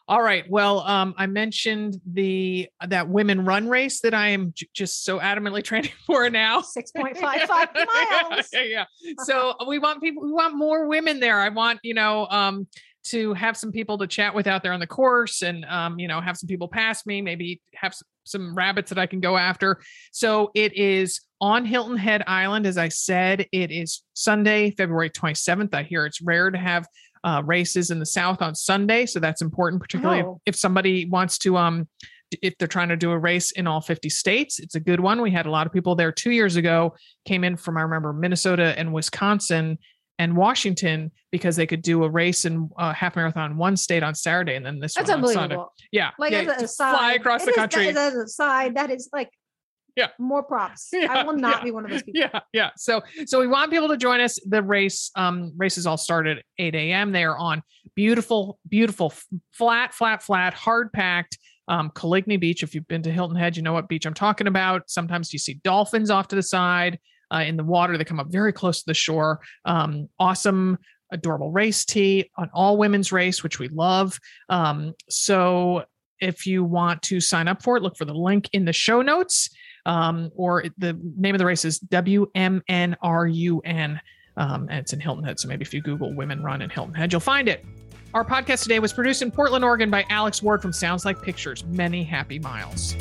[SPEAKER 1] All right. Well, um, I mentioned the that women run race that I am j- just so adamantly training for now.
[SPEAKER 2] Six point five five miles.
[SPEAKER 1] yeah, yeah. So we want people. We want more women there. I want you know um, to have some people to chat with out there on the course, and um, you know have some people pass me. Maybe have some rabbits that I can go after. So it is on Hilton Head Island, as I said. It is Sunday, February twenty seventh. I hear it's rare to have uh, races in the South on Sunday, so that's important, particularly if-
[SPEAKER 2] Oh.
[SPEAKER 1] if somebody wants to um if they're trying to do a race in all 50 states it's a good one we had a lot of people there two years ago came in from i remember minnesota and wisconsin and washington because they could do a race in uh, half marathon one state on saturday and then this
[SPEAKER 2] That's
[SPEAKER 1] one on Sunday. yeah
[SPEAKER 2] Like
[SPEAKER 1] yeah,
[SPEAKER 2] as a
[SPEAKER 1] to
[SPEAKER 2] aside,
[SPEAKER 1] fly across the
[SPEAKER 2] is-
[SPEAKER 1] country
[SPEAKER 2] as an aside, that is like
[SPEAKER 1] Yeah.
[SPEAKER 2] more props.
[SPEAKER 1] Yeah,
[SPEAKER 2] I will not
[SPEAKER 1] yeah.
[SPEAKER 2] be one of those people.
[SPEAKER 1] yeah yeah so so we want people to join us the race um races all start at 8 a.m they are on beautiful beautiful flat flat flat hard packed um coligny beach if you've been to hilton head you know what beach i'm talking about sometimes you see dolphins off to the side uh, in the water they come up very close to the shore um awesome adorable race tee an all women's race which we love um so if you want to sign up for it look for the link in the show notes um, or the name of the race is WMNRUN. Um, and it's in Hilton Head. So maybe if you Google Women Run in Hilton Head, you'll find it. Our podcast today was produced in Portland, Oregon by Alex Ward from Sounds Like Pictures. Many happy miles.